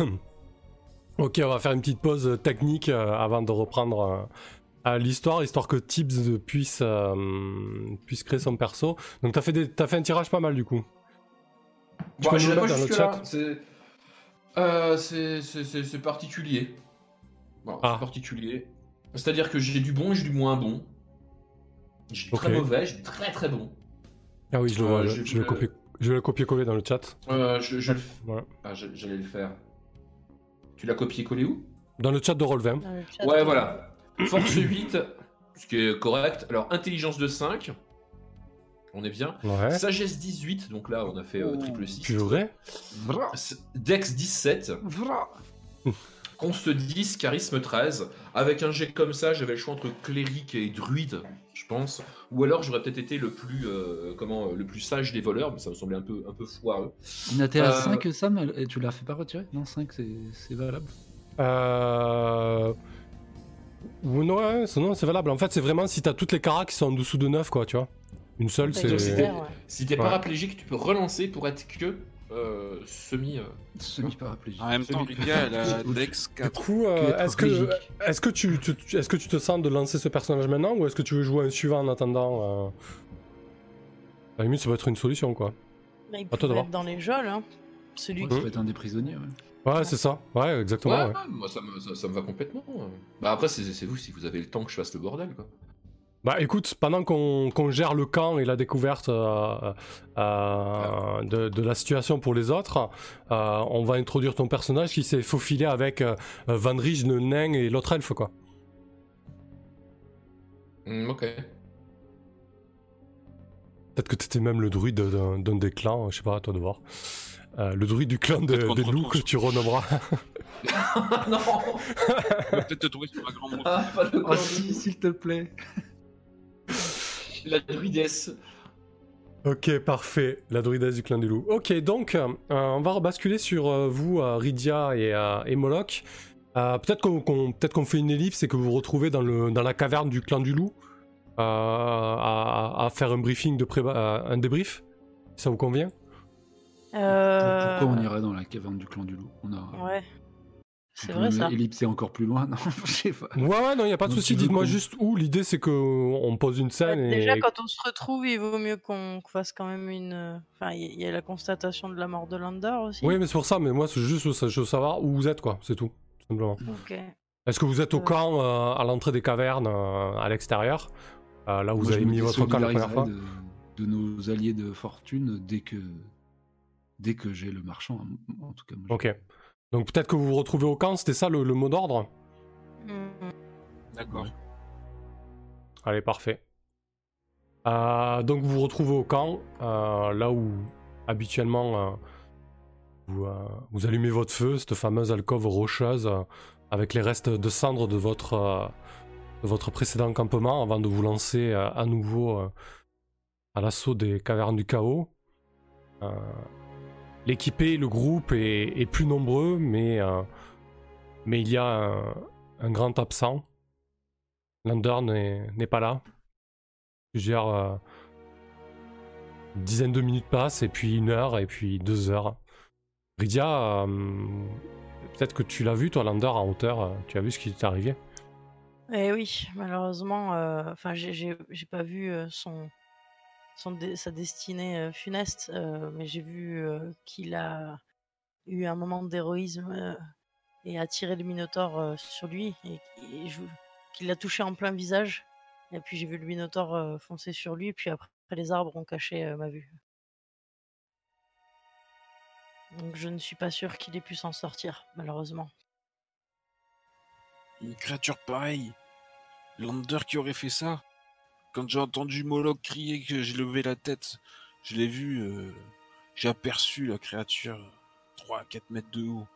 ok, on va faire une petite pause technique euh, avant de reprendre euh, à l'histoire, histoire que Tibbs puisse, euh, puisse créer son perso. Donc t'as fait, des- t'as fait un tirage pas mal du coup. Tu Bon, peux nous pas mettre dans le chat C'est c'est- c'est- c'est- c'est particulier. Bon, Ah. c'est particulier. C'est-à-dire que j'ai du bon et j'ai du moins bon. J'ai du très mauvais, j'ai du très très bon. Ah oui, je le Euh, vois, j'ai je, je vais le je vais le copier-coller dans le chat. Euh, je, je le Voilà. Ah, je- j'allais le faire. Tu l'as copié-collé où? Dans le chat de Roll20. Dans le chat. Ouais, voilà. Force 8, ce qui est correct. Alors, intelligence de 5. On est bien. Ouais. Sagesse 18, donc là on a fait euh, triple 6. Purée. Dex 17. Const 10, charisme 13. Avec un jet comme ça, j'avais le choix entre cléric et druide, je pense. Ou alors j'aurais peut-être été le plus, euh, comment, euh, le plus sage des voleurs, mais ça me semblait un peu, un peu foireux. On était à Euh, 5 Sam, et tu l'as fait pas retirer? Non, 5 c'est c'est valable. Euh... ouais, c'est- non, c'est valable. En fait, c'est vraiment si t'as toutes les caras qui sont en dessous de 9, quoi, tu vois. Une seule, Bah, c'est. Si t'es Ouais. paraplégique, tu peux relancer pour être que euh, semi. euh, Semi-paraplégique. En même temps, Lydia, elle a Dex Du 4. coup, euh, est-ce que, est-ce que tu, tu- est-ce que tu te sens de lancer ce personnage maintenant ou est-ce que tu veux jouer un suivant en attendant euh... À la limite, ça peut être une solution, quoi. Bah, il À toi être dans les geôles, hein. Celui Ouais, qui. peut être un des prisonniers. Ouais. Ouais, c'est ça. Ouais, exactement. Ouais, ouais. ouais, moi ça me, ça, ça me va complètement. Bah après, c'est vous si vous avez le temps que je fasse le bordel, quoi. Bah écoute, pendant qu'on qu'on gère le camp et la découverte euh, euh, de, de la situation pour les autres, euh, on va introduire ton personnage qui s'est faufilé avec euh, Van Rij, le nain et l'autre elfe, quoi. Hmm, ok. Peut-être que t'étais même le druide d'un d'un des clans, je sais pas, à toi de voir. Euh, le druide du clan de- loups que tu renommeras. non peut-être te trouver sur un grand mot. Ah, pas le Oh si, s'il te plaît. La druidesse. ok, parfait. La druidesse du clan des loups. Ok, donc, euh, on va rebasculer sur euh, vous, euh, Rydia et, euh, et Moloch. Euh, peut-être qu'on fait une ellipse et que vous vous retrouvez dans, le, dans la caverne du clan du loup euh, à, à faire un briefing de pré un débrief. Ça vous convient Euh, Pourquoi on irait dans la caverne du clan du loup? On a. Ouais. C'est vrai ça. Ellipser encore plus loin, non Je sais pas. Ouais, ouais, non, il n'y a pas de souci. Dites-moi juste où. L'idée, c'est qu'on pose une Ouais, scène et. Déjà, quand on se retrouve, il vaut mieux qu'on fasse quand même une. euh, Enfin, il y, a la constatation de la mort de Lander aussi. Oui, mais c'est pour ça, mais moi, c'est juste, je veux savoir où vous êtes, quoi, c'est tout, tout simplement. Ok. Est-ce que vous êtes au Euh. camp, euh, à l'entrée des cavernes, euh, à l'extérieur euh, Là où vous Moi, avez mis votre camp la première fois? de, de nos alliés de fortune dès que dès que j'ai le marchand. En tout cas, moi, Ok. Donc peut-être que vous vous retrouvez au camp, c'était ça le, le mot d'ordre Hmm. D'accord. Allez, parfait. Euh, donc vous vous retrouvez au camp, euh, là où habituellement euh, vous, vous allumez votre feu, cette fameuse alcôve rocheuse avec les restes de cendres de votre, de votre précédent campement avant de vous lancer à nouveau à l'assaut des cavernes du chaos. L'équipé, le groupe est, plus nombreux, mais, euh, mais il y a un, grand absent. Lander n'est pas là. Plusieurs euh, dizaines de minutes passent, et puis une heure, et puis deux heures. Rydia, euh, peut-être que tu l'as vu, toi, Lander, en hauteur, tu as vu ce qui t'est arrivé? Eh oui, malheureusement, enfin, j'ai- pas vu son, son sa destinée funeste, mais j'ai vu qu'il a eu un moment d'héroïsme et a tiré le Minotaure sur lui et, qu'il l'a touché en plein visage. Et puis j'ai vu le Minotaure foncer sur lui, puis après les arbres ont caché ma vue. Donc je ne suis pas sûr qu'il ait pu s'en sortir, malheureusement. Une créature pareille. Lander qui aurait fait ça? Quand j'ai entendu Moloch crier que j'ai levé la tête, je l'ai vu, euh, j'ai aperçu la créature 3 à 4 mètres de haut.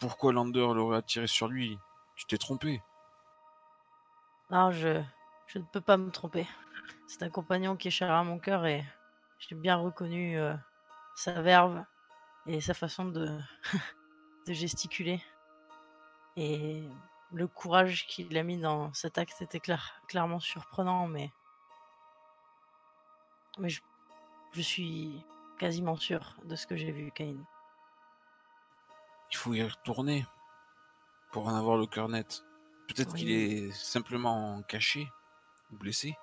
Pourquoi Lander l'aurait attiré sur lui? Tu t'es trompé. Non, je, je ne peux pas me tromper. C'est un compagnon qui est cher à mon cœur et j'ai bien reconnu euh, sa verve et sa façon de, de gesticuler. Et le courage qu'il a mis dans cet acte était clair- clairement surprenant, mais, mais je, je suis quasiment sûr de ce que j'ai vu, Cain. Il faut y retourner pour en avoir le cœur net. Peut-être qu'il est simplement caché ou blessé.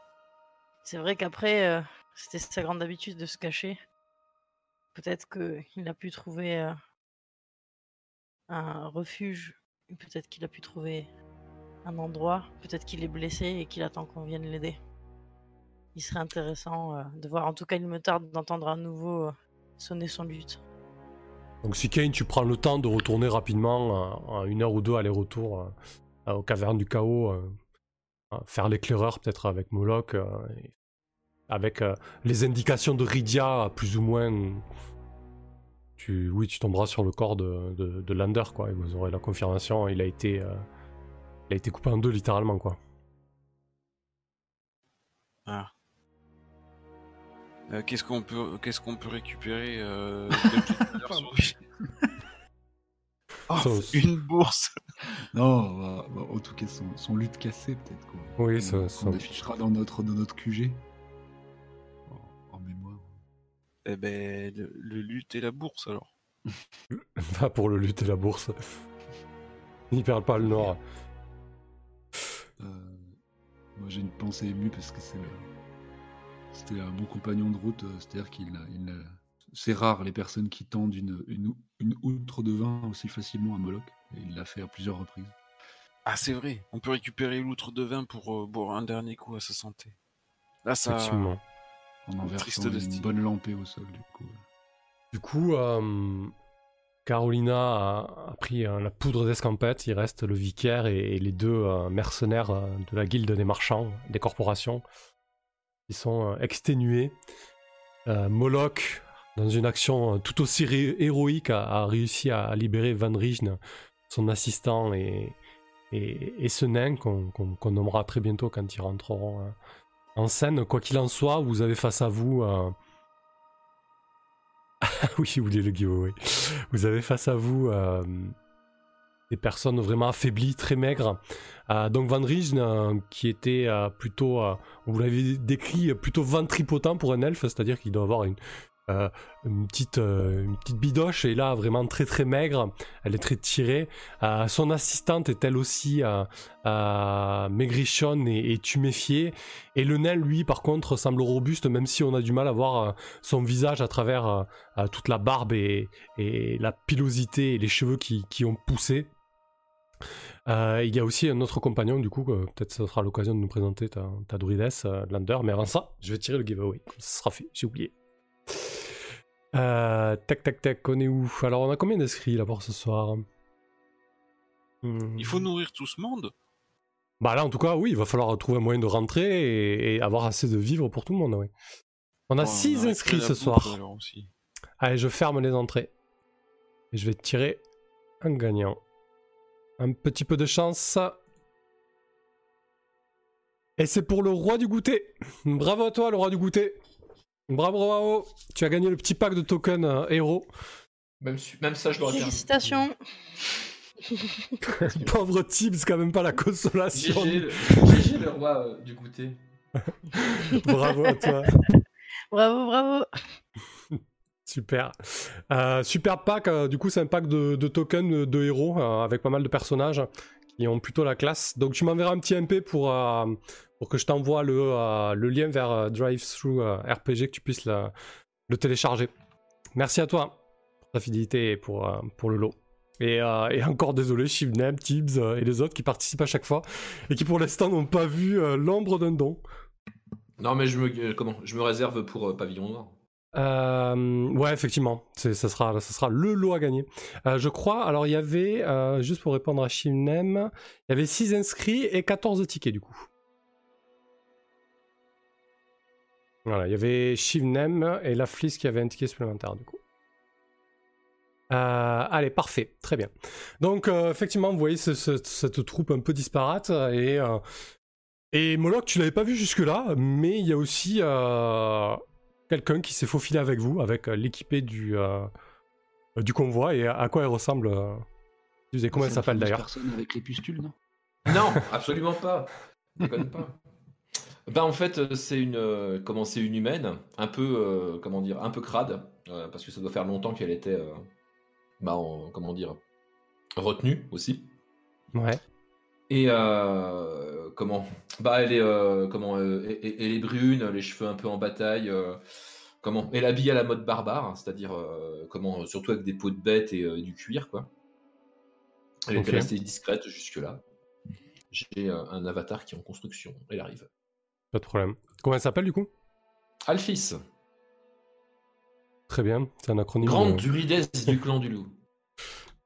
C'est vrai qu'après, euh, c'était sa grande habitude de se cacher. Peut-être qu'il a pu trouver euh, un refuge. Peut-être qu'il a pu trouver un endroit. Peut-être qu'il est blessé et qu'il attend qu'on vienne l'aider. Il serait intéressant euh, de voir. En tout cas, il me tarde d'entendre à nouveau sonner son lutte. Donc si Kane, tu prends le temps de retourner rapidement, en une heure ou deux aller-retour aux cavernes du chaos, faire l'éclaireur peut-être avec Moloch, avec les indications de Rydia, plus ou moins, tu, oui, tu tomberas sur le corps de, de, Lander, quoi, et vous aurez la confirmation, il a été, il a été coupé en deux littéralement, quoi. Ah. Euh, qu'est-ce qu'on peut, qu'est-ce qu'on peut récupérer euh, oh, Une bourse. non, en tout cas son, son lutte cassé peut-être quoi. Oui, ça, on, affichera dans notre dans notre QG. Eh ben, le, lutte et la bourse alors. Pas pour le lutte et la bourse. Il perd pas le nord. Euh, moi j'ai une pensée émue parce que c'est c'était un bon compagnon de route, euh, c'est-à-dire qu'il c'est rare les personnes qui tendent une, une, outre de vin aussi facilement à Moloch, et il l'a fait à plusieurs reprises. Ah, c'est vrai, on peut récupérer l'outre de vin pour euh, boire un dernier coup à sa santé. Là, ça. Effectivement. En en une bonne lampée au sol, du coup. Du coup, euh, Carolina a, pris la poudre d'escampette, il reste le vicaire et, les deux mercenaires de la guilde des marchands, des corporations ils sont euh, exténués. Euh, Moloch, dans une action euh, tout aussi héroïque, a, réussi à libérer Van Rijne, son assistant, et, et, ce nain qu'on nommera très bientôt quand ils rentreront en scène. Quoi qu'il en soit, vous avez face à vous. oui, vous voulez le giveaway. Vous avez face à vous des personnes vraiment affaiblies, très maigres. Euh, donc Van euh, qui était euh, plutôt, vous l'avez décrit, plutôt ventripotent pour un elfe, c'est-à-dire qu'il doit avoir une, une, petite, une petite bidoche, et là vraiment très très maigre, elle est très tirée. son assistante est elle aussi maigrichonne et, tuméfiée. Et le nain, lui, par contre, semble robuste, même si on a du mal à voir son visage à travers toute la barbe et, la pilosité et les cheveux qui, ont poussé. Euh, il y a aussi un autre compagnon, du coup, peut-être ça sera l'occasion de nous présenter ta, ta druidesse, euh, Lander. Mais avant ça, je vais tirer le giveaway. Ça sera fait, j'ai oublié. Euh, tac, tac, tac, on est où? Alors, on a combien d'inscrits là pour ce soir? Hmm. Il faut nourrir tout ce monde Bah là, en tout cas, oui, il va falloir trouver un moyen de rentrer et, avoir assez de vivres pour tout le monde, oui. On a 6 inscrits ce soir. Allez, je ferme les entrées. Et je vais tirer un gagnant. Un petit peu de chance. Et c'est pour le roi du goûter. Bravo à toi, le roi du goûter. Bravo, bravo. Tu as gagné le petit pack de tokens euh, héros. Même, même ça, je l'aurais Félicitations. Pauvre Tibbs, quand même pas la consolation. GG le, roi euh, du goûter. bravo à toi. bravo, bravo. Super. Euh, super pack, euh, du coup c'est un pack de, tokens de, héros euh, avec pas mal de personnages qui ont plutôt la classe. Donc tu m'enverras un petit MP pour, pour que je t'envoie le, le, lien vers Drive-Through RPG, que tu puisses le, le, télécharger. Merci à toi pour ta fidélité et pour, pour le lot. Et, et, encore désolé, Shivnem, Tibbs et les autres qui participent à chaque fois et qui pour l'instant n'ont pas vu l'ombre d'un don. Non mais je me, comment, je me réserve pour Pavillon Noir. Euh, ouais, effectivement, ça sera, ça sera le lot à gagner. Euh, je crois, alors il y avait, euh, juste pour répondre à Shimnem, il y avait 6 inscrits et 14 tickets du coup. Voilà, il y avait Shivnem et la Fliss qui avait un ticket supplémentaire du coup. allez, parfait, très bien. Donc, effectivement, vous voyez cette troupe un peu disparate et, et Moloch, tu l'avais pas vu jusque-là, mais il y a aussi quelqu'un qui s'est faufilé avec vous, avec euh, l'équipé du, euh, du convoi, et à quoi elle ressemble euh, Comment elle s'appelle d'ailleurs personne avec les pustules, non? Non, absolument pas. pas. Ben, en fait, c'est une, comment, c'est une humaine, un peu, comment dire, un peu crade, parce que ça doit faire longtemps qu'elle était, bah, comment dire, retenue aussi. Ouais. Et euh, comment Bah, elle est euh, comment euh, elle, elle est brune, les cheveux un peu en bataille. euh, comment Elle habille à la mode barbare, hein, c'est-à-dire euh, comment surtout avec des peaux de bête et, euh, du cuir, quoi. Elle était Ok. restée discrète jusque-là. J'ai euh, un avatar qui est en construction. Elle arrive. Pas de problème. Comment elle s'appelle du coup? Alphys, Très bien, c'est un acronyme. grande euh, druidesse du clan du loup.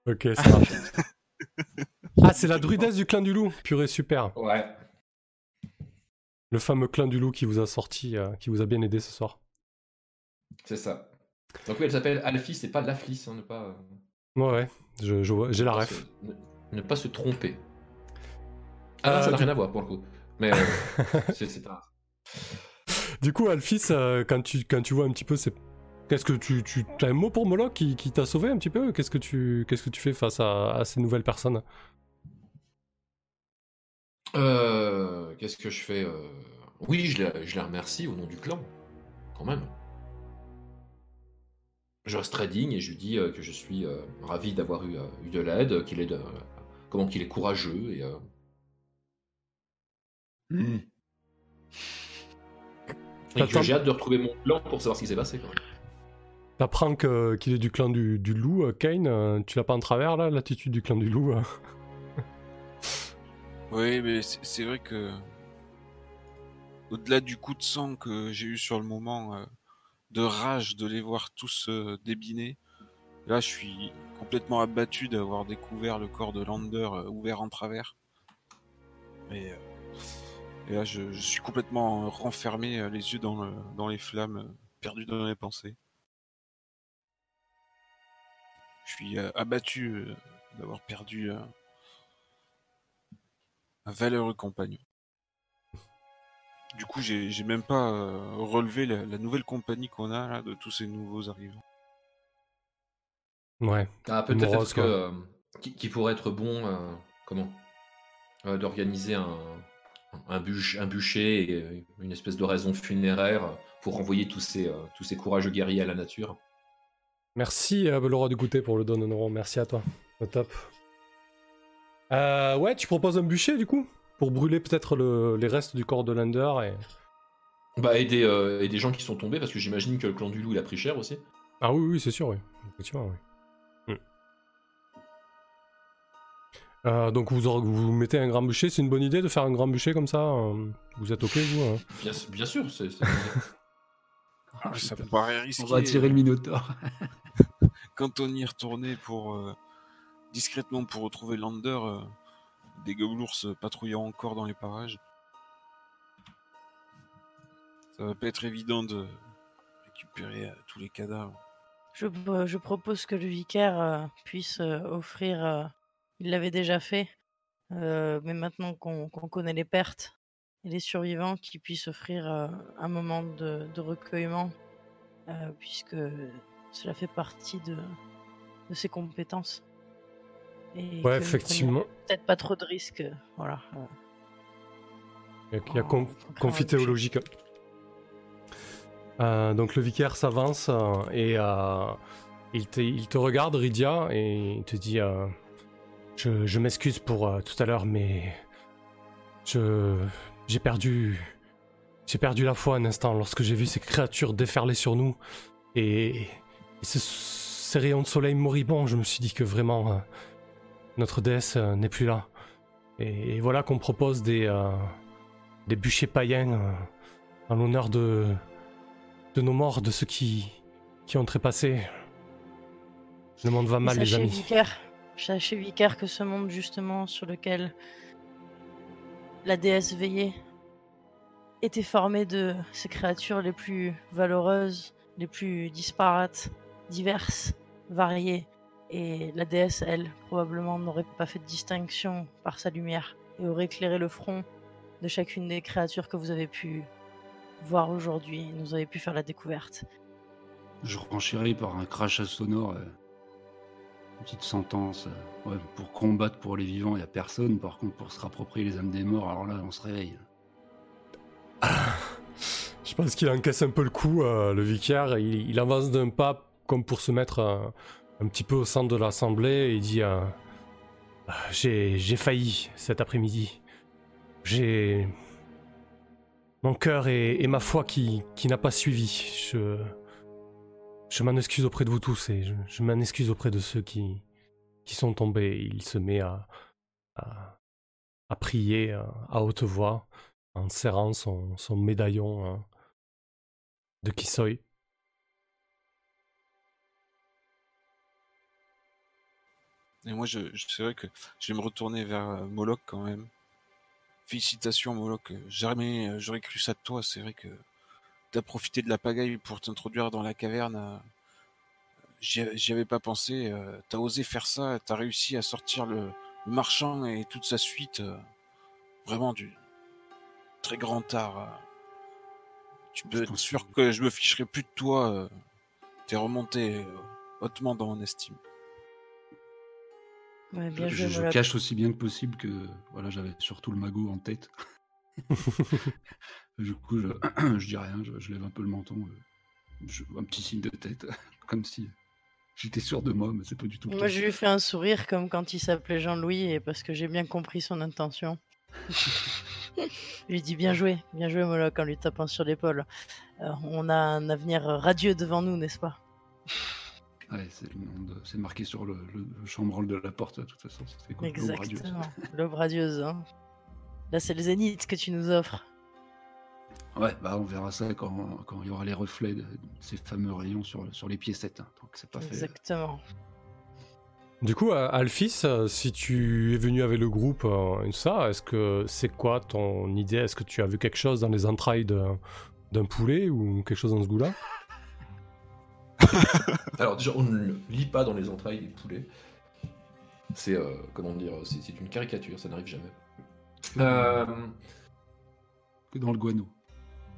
Ok, ça marche. ah, c'est la druidesse du clan du loup. Purée, super. Ouais. Le fameux clan du loup qui vous a sorti, euh, qui vous a bien aidé ce soir. C'est ça. Donc oui, elle s'appelle Alphys et pas Laflis, hein, ne pas. euh, Ouais, ouais, je, je vois- j'ai la ref. se- ne, ne pas se tromper. Ah non, Euh, ça n'a rien à voir pour le coup. Mais euh, c'est un. Du coup, Alphys, euh, quand, tu, quand tu vois un petit peu ces... Qu'est-ce que tu, tu as un mot pour Moloch qui, qui t'a sauvé un petit peu? Qu'est-ce que tu qu'est-ce que tu fais face à, à ces nouvelles personnes? Euh, Qu'est-ce que je fais euh, Oui, je les, je remercie au nom du clan, quand même. Je reste très digne et je lui dis euh, que je suis ravi d'avoir eu, eu de l'aide, qu'il est, de- comment qu'il est courageux et. Hmm. j'ai hâte de retrouver mon clan pour savoir ce qui s'est passé. T'apprends que- qu'il est du clan du, du loup, euh, Kane. euh, tu l'as pas en travers là, l'attitude du clan du loup euh Oui, mais c'est vrai que au-delà du coup de sang que j'ai eu sur le moment, euh, de rage de les voir tous euh, débiner, là je suis complètement abattu d'avoir découvert le corps de Lander euh, ouvert en travers. Euh, et là je, je suis complètement renfermé, euh, les yeux dans, le- dans les flammes, euh, perdu dans mes pensées. Je suis euh, abattu euh, d'avoir perdu euh, un valeureux compagnon. Du coup, j'ai même pas euh, relevé la, la nouvelle compagnie qu'on a là de tous ces nouveaux arrivants. Ouais. Ah, peut-être que euh, qui, qui pourrait être bon, euh, comment? Euh, D'organiser un, un, bûche- un bûcher et euh, une espèce de raison funéraire pour renvoyer tous ces, euh, tous ces courageux guerriers à la nature. Merci euh, le roi du goûter pour le don honorant. Merci à toi. Au top. Euh, ouais, tu proposes un bûcher du coup pour brûler peut-être le- les restes du corps de Lander et. Bah, et des, euh, et des gens qui sont tombés, parce que j'imagine que le clan du loup il a pris cher aussi. Ah oui, oui, c'est sûr, oui. Effectivement, oui. Euh, donc vous, aurez- vous mettez un grand bûcher, c'est une bonne idée de faire un grand bûcher comme ça euh, Vous êtes ok vous hein Bien, bien sûr, c'est. Ah, ça me paraît risqué. On va tirer le Minotaure. Quand on y retournait pour euh, discrètement pour retrouver Lander, euh, des gobelours patrouillant encore dans les parages. Ça va pas être évident de récupérer euh, tous les cadavres. Je, euh, je propose que le vicaire euh, puisse euh, offrir, euh, il l'avait déjà fait, euh, mais maintenant qu'on connaît les pertes et les survivants, qu'il puisse offrir euh, un moment de, de recueillement, euh, puisque cela fait partie de, de ses compétences. Et Ouais, effectivement. Peut-être pas trop de risques, voilà. euh, Il y a, il y a en- con- en créant un confitérologique. Euh, donc le vicaire s'avance euh, et il, te, il te regarde, Rydia, et il te dit Je, je m'excuse pour euh, tout à l'heure, mais je j'ai perdu j'ai perdu la foi un instant lorsque j'ai vu ces créatures déferler sur nous et, et ce- ces rayons de soleil moribonds. Je me suis dit que vraiment euh, notre déesse euh, n'est plus là. Et, et voilà qu'on propose des des bûchers païens en l'honneur de, de nos morts, de ceux qui, qui ont trépassé. Le monde va mal, les amis. Vicaire, sachez, Vicaire, que ce monde, justement, sur lequel la déesse veillait, était formé de ces créatures les plus valeureuses, les plus disparates, diverses, variées. Et la déesse, elle, probablement n'aurait pas fait de distinction par sa lumière et aurait éclairé le front de chacune des créatures que vous avez pu voir aujourd'hui. Nous avez pu faire la découverte. Je renchirai par un crachat sonore. euh, petite sentence. euh, pour combattre pour les vivants, il n'y a personne. Par contre, pour se rapproprier les âmes des morts, alors là, on se réveille. Je pense qu'il encaisse un peu le coup, euh, le vicaire. Il, avance d'un pas comme pour se mettre euh, un petit peu au centre de l'assemblée et il dit J'ai failli cet après-midi. J'ai mon cœur et, ma foi qui, qui n'a pas suivi. Je, je m'en excuse auprès de vous tous et je, m'en excuse auprès de ceux qui, qui sont tombés. Il se met à, à, prier à, haute voix en serrant son, son médaillon hein, de Kisoy. Et moi, je, c'est vrai que je vais me retourner vers euh, Moloch quand même. Félicitations Moloch, jamais euh, j'aurais cru ça de toi, c'est vrai que t'as profité de la pagaille pour t'introduire dans la caverne. Euh, j'y avais pas pensé, t'as osé faire ça, t'as réussi à sortir le, marchand et toute sa suite vraiment du très grand art. Tu peux être sûr que je me ficherai plus de toi. T'es remonté hautement dans mon estime je, cache aussi bien que possible que voilà, j'avais surtout le magot en tête. du coup, je, je dis rien, je, lève un peu le menton, euh, un petit signe de tête, comme si j'étais sûr de moi, mais c'est pas du tout. Moi, je lui fais un sourire comme quand il s'appelait Jean-Louis, et parce que j'ai bien compris son intention. je lui dis bien joué, bien joué Moloch en lui tapant sur l'épaule. Euh, on a un avenir radieux devant nous, n'est-ce pas? Ouais, c'est marqué sur le, chambranle de la porte, de toute façon. Quoi, Exactement, l'aube radieuse. Hein. Là, c'est le zénith que tu nous offres. Ouais, bah on verra ça quand, quand il y aura les reflets de ces fameux rayons sur, sur les piécettes. Hein. Donc c'est pas fait. Exactement. Du coup, Alphys, euh, si tu es venu avec le groupe euh, et ça, est-ce que c'est quoi ton idée? Est-ce que tu as vu quelque chose dans les entrailles d'un poulet ou quelque chose dans ce goût-là? Alors déjà, on ne lit pas dans les entrailles des poulets. C'est euh, comment dire, c'est une caricature, ça n'arrive jamais. Euh... Que dans le guano.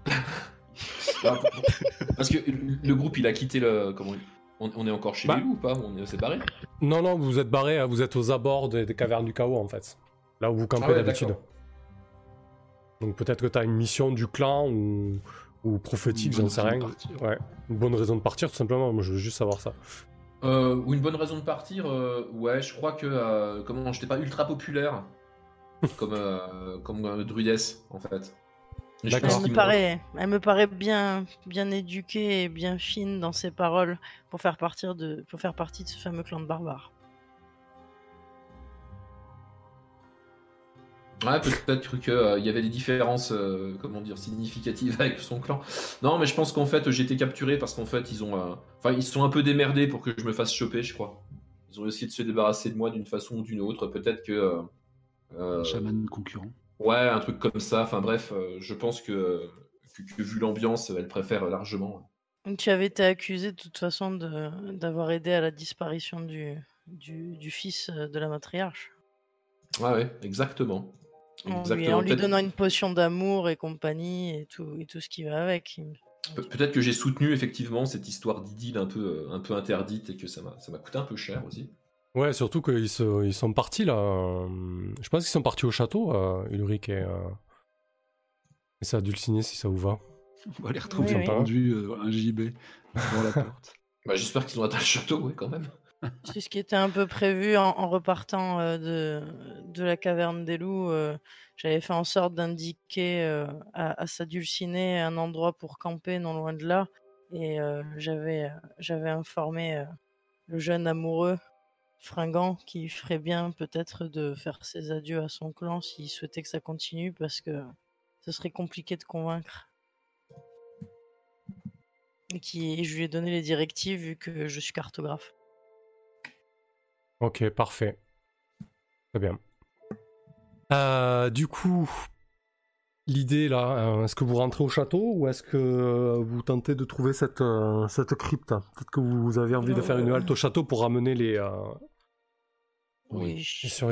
Parce que le groupe, il a quitté le. Comment on, est encore chez bah. lui ou pas On s'est barré Non, non, vous êtes barré, hein, vous êtes aux abords des, cavernes du chaos en fait. Là où vous campez ah d'habitude. Donc peut-être que tu as une mission du clan ou ou prophétique, j'en sais rien. Ouais, une bonne raison de partir, tout simplement. Moi, je veux juste savoir ça. Euh, ou une bonne raison de partir, euh, ouais, je crois que euh, comment, j'étais pas ultra populaire comme comme Druides en fait. Elle me, paraît, elle me paraît bien, bien éduquée et bien fine dans ses paroles pour faire, partir de, pour faire partie de ce fameux clan de barbares. Ouais, peut-être qu'il euh, y avait des différences, euh, comment dire, significatives avec son clan. Non, mais je pense qu'en fait, j'ai été capturé parce qu'en fait, ils ont, euh, enfin, ils sont un peu démerdés pour que je me fasse choper, je crois. Ils ont essayé de se débarrasser de moi d'une façon ou d'une autre. Peut-être que. Un chaman concurrent. Ouais, un truc comme ça. Enfin bref, je pense que, que, vu l'ambiance, elle préfère largement. Tu avais été accusé de toute façon d'avoir aidé à la disparition du, du, du fils de la matriarche. Ouais, ouais, exactement. En lui, donnant une potion d'amour et compagnie et tout, et tout ce qui va avec. peut-être que j'ai soutenu effectivement cette histoire d'idylle un peu, euh, un peu interdite et que ça m'a, ça m'a coûté un peu cher aussi. Ouais, surtout qu'ils ils sont partis là. Euh, je pense qu'ils sont partis au château, euh, Ulrich et, euh... et ça a dû le signer si ça vous va. On va les retrouver oui, un JB devant la porte. Bah, j'espère qu'ils ont atteint le château, ouais, quand même. C'est ce qui était un peu prévu en, repartant euh, de, de la caverne des loups. Euh, j'avais fait en sorte d'indiquer euh, à, sa dulcinée un endroit pour camper non loin de là. Et j'avais, j'avais informé le jeune amoureux fringant qui ferait bien peut-être de faire ses adieux à son clan s'il souhaitait que ça continue parce que ce serait compliqué de convaincre. Et qui, je lui ai donné les directives vu que je suis cartographe. Ok, parfait. Très bien. Euh, du coup, l'idée là, euh, est-ce que vous rentrez au château ou est-ce que euh, vous tentez de trouver cette, cette crypte? Peut-être que vous avez envie de faire une halte au château pour ramener les. Oui,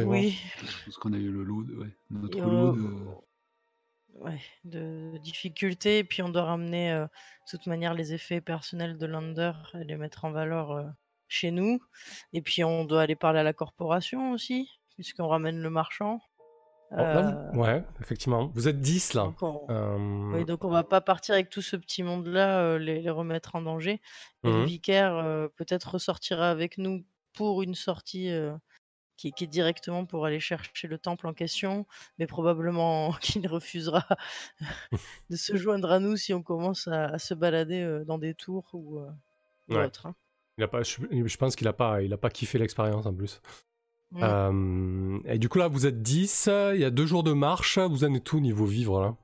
oui. Je pense qu'on a eu le lot, de, ouais, notre lot de... Ouais, de difficultés, et puis on doit ramener de toute manière les effets personnels de Lander et les mettre en valeur chez nous. Et puis on doit aller parler à la corporation aussi, puisqu'on ramène le marchand. Oh, euh, ouais, effectivement. Vous êtes 10 là. Donc on... Euh, oui, donc on va pas partir avec tout ce petit monde-là, euh, les, remettre en danger. le mmh vicaire peut-être ressortira avec nous pour une sortie qui, est directement pour aller chercher le temple en question, mais probablement qu'il refusera de se joindre à nous si on commence à, se balader euh, dans des tours ou, euh, autre. Hein. Il a pas, je, pense qu'il a pas, il a pas kiffé l'expérience en plus. Mmh. et du coup là, vous êtes 10, il y a deux jours de marche, vous en êtes où niveau vivre là?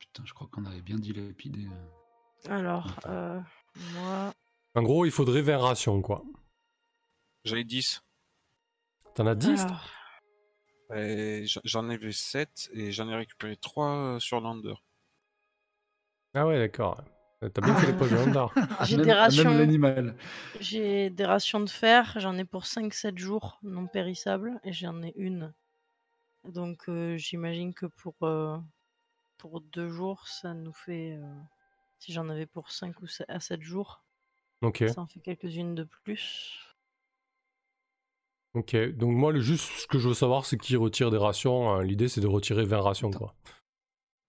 Putain, je crois qu'on avait bien dilapidé. Alors, moi... En gros, il faudrait 20 rations quoi. J'en ai 10. T'en as 10 J'en ai vu 7 et j'en ai récupéré 3 euh, sur Lander. Ah ouais, d'accord. T'as bien fait les poches de Lander. J'ai des rations. J'ai des rations de fer, j'en ai pour 5-7 jours non périssables et j'en ai une. Donc euh, j'imagine que pour, euh, pour 2 jours, ça nous fait. si j'en avais pour 5 ou 7, à 7 jours, Ok. ça en fait quelques-unes de plus. Ok, donc moi, le juste ce que je veux savoir, c'est qui retire des rations. Hein. L'idée, c'est de retirer 20 rations, quoi.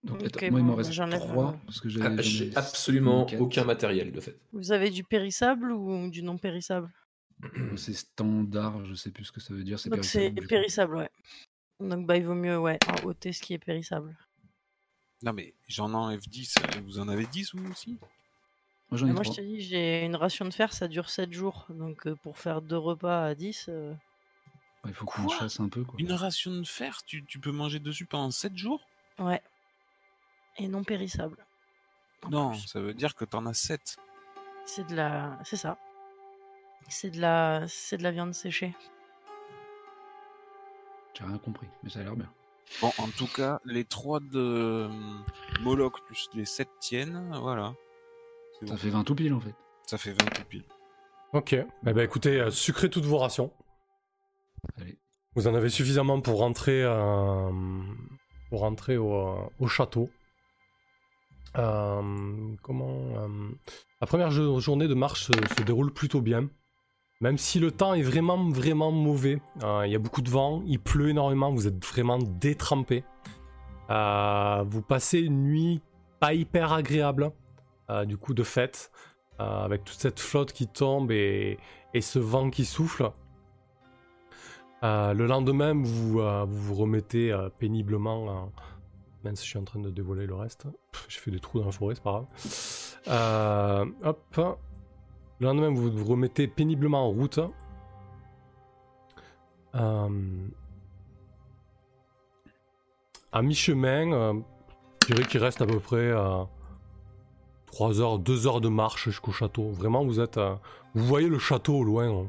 Donc, moi, il m'en reste 3 parce que ah, j'ai absolument aucun matériel, de fait. Vous avez du périssable ou du non périssable C'est standard, je sais plus ce que ça veut dire. Donc c'est périssable, ouais. Donc bah, il vaut mieux ouais, ôter ce qui est périssable. Non mais j'en enlève 10, vous en avez 10 vous aussi? Moi, moi je te dis, j'ai une ration de fer, ça dure 7 jours. Donc euh, pour faire deux repas à 10, il faut qu'on chasse un peu. Quoi. Une ration de fer, tu, tu, peux manger dessus pendant 7 jours? Ouais. Et non périssable. Non, ça veut dire que t'en as 7. C'est de la. C'est ça. C'est de la. C'est de la viande séchée. J'ai rien compris, mais ça a l'air bien. Bon, en tout cas, les 3 de Moloch plus les 7 tiennes, voilà. Ça fait 20 tout pile en fait. Ça fait 20 tout pile. Ok. Eh ben, écoutez, euh, sucrez toutes vos rations. Vous en avez suffisamment pour rentrer, euh, rentrer au, château. Euh, euh, La première journée de marche se, déroule plutôt bien. Même si le temps est vraiment, vraiment mauvais. Il y a beaucoup de vent, il pleut énormément, vous êtes vraiment détrempé. vous passez une nuit pas hyper agréable, du coup de fête, avec toute cette flotte qui tombe et ce vent qui souffle. Euh, le lendemain, vous, euh, vous, remettez euh, péniblement. Si je suis en train de dévoiler le reste. J'ai fait des trous dans la forêt, c'est pas grave. hop. Le lendemain, vous vous remettez péniblement en route. à mi-chemin, je dirais qu'il reste à peu près 3 heures, 2 heures de marche jusqu'au château. Vraiment, vous êtes. vous voyez le château au loin,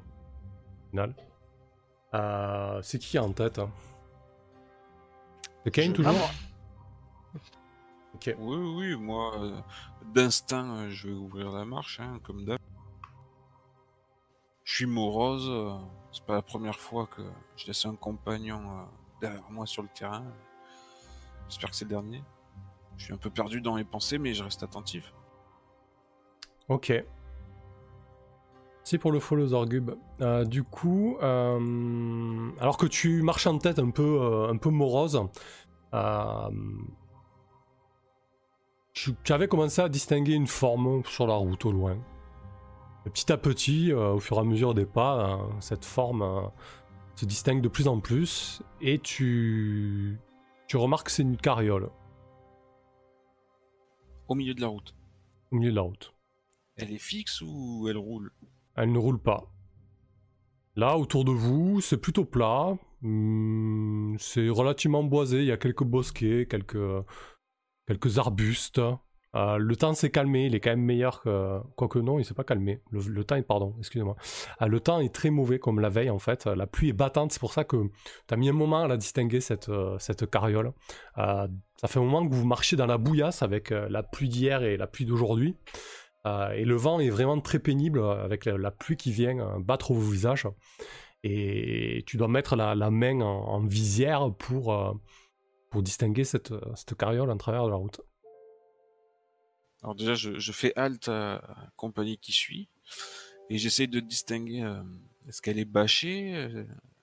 final. Euh, c'est qui en tête C'est Kane toujours Oui, oui, moi, euh, d'instinct, euh, je vais ouvrir la marche, hein, comme d'hab. Je suis morose, c'est pas la première fois que je laisse un compagnon derrière moi sur le terrain. J'espère que c'est le dernier. Je suis un peu perdu dans mes pensées, mais je reste attentif. Ok. C'est pour le follow Zorgub. Euh, du coup, euh, alors que tu marches en tête un peu, euh, un peu morose, tu, avais commencé à distinguer une forme sur la route au loin. petit à petit, au fur et à mesure des pas, cette forme se distingue de plus en plus et tu, tu remarques que c'est une carriole. Au milieu de la route. Au milieu de la route. Elle est fixe ou elle roule? Elle ne roule pas. Là, autour de vous, c'est plutôt plat. Hmm, c'est relativement boisé. Il y a quelques bosquets, quelques, quelques arbustes. Euh, le temps s'est calmé. Il est quand même meilleur que. Quoique non, il s'est pas calmé. Le, temps est. Pardon, excusez-moi. Euh, le temps est très mauvais, comme la veille en fait. La pluie est battante. C'est pour ça que tu as mis un moment à la distinguer, cette, euh, cette carriole. ça fait un moment que vous marchez dans la bouillasse avec la pluie d'hier et la pluie d'aujourd'hui. Euh, et le vent est vraiment très pénible euh, avec la, pluie qui vient euh, battre vos visages. Et tu dois mettre la, main en, visière pour, pour distinguer cette, cette carriole en travers de la route. Alors déjà, je, fais halte à la compagnie qui suit et j'essaie de distinguer est-ce qu'elle est bâchée,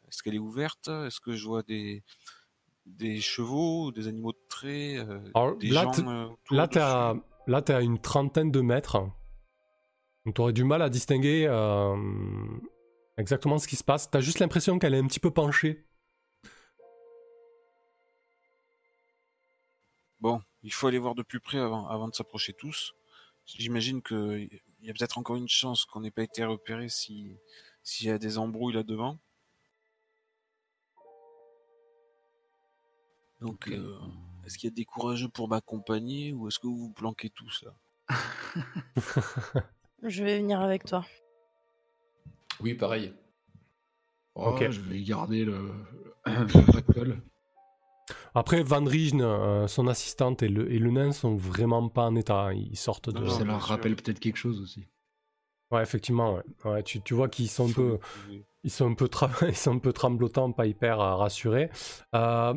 est-ce qu'elle est ouverte, est-ce que je vois des, des chevaux, des animaux de trait, des là, gens. là, tu as Là, tu es à une trentaine de mètres. Donc, tu aurais du mal à distinguer euh, exactement ce qui se passe. T'as juste l'impression qu'elle est un petit peu penchée. Bon, il faut aller voir de plus près avant, avant de s'approcher tous. J'imagine qu'il y a peut-être encore une chance qu'on n'ait pas été repéré si s'il y a des embrouilles là devant. Donc, euh, est-ce qu'il y a des courageux pour m'accompagner ou est-ce que vous vous planquez tous là Je vais venir avec toi. Oui, pareil. Oh, Ok. Je vais garder le, le. Après, Van Rijn, euh, son assistante et le, et le nain sont vraiment pas en état. Ils sortent de. Non, Ça leur rappelle peut-être quelque chose aussi. Ouais, effectivement. Ouais. Ouais, tu, tu vois qu'ils sont un peu. Ils sont un peu, tra- ils sont un peu tremblotants, pas hyper euh, rassurés. Euh,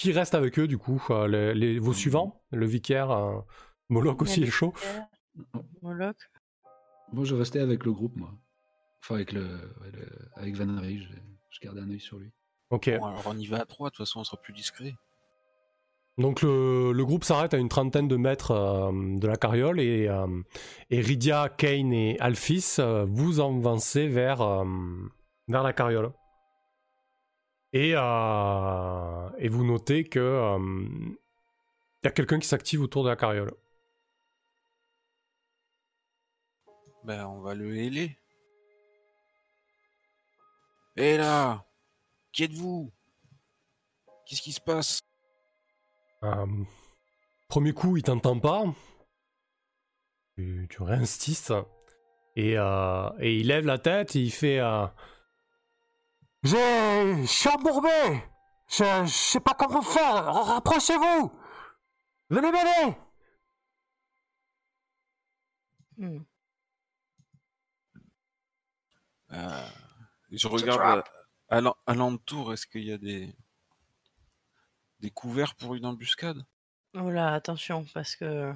qui reste avec eux, du coup euh, les, les- Vos suivants Le vicaire, euh, Moloch aussi est chaud. Moloch. Moi, je restais avec le groupe, moi. Enfin, avec, le, ouais, le- avec Van Rij, je, je gardais un œil sur lui. Ok. Bon, alors on y va à trois, de toute façon on sera plus discret. Donc le, le groupe s'arrête à une trentaine de mètres euh, de la carriole et, euh, et Rydia, Kane et Alphys euh, vous avancez vers, euh, vers la carriole. Et, euh, et vous notez que euh, il y a quelqu'un qui s'active autour de la carriole. Ben, on va le héler. Hé là Qui êtes-vous? Qu'est-ce qui se passe? Euh, premier coup, il t'entend pas. Tu, tu réinsistes. Et, euh, et il lève la tête et il fait. euh, J'ai. Je suis embourbé. Je, je sais pas comment faire. Rapprochez-vous. Venez m'aider. Hmm. Euh, Je regarde à, à l'en- à l'entour, est-ce qu'il y a des... des couverts pour une embuscade? Oh là, attention, parce que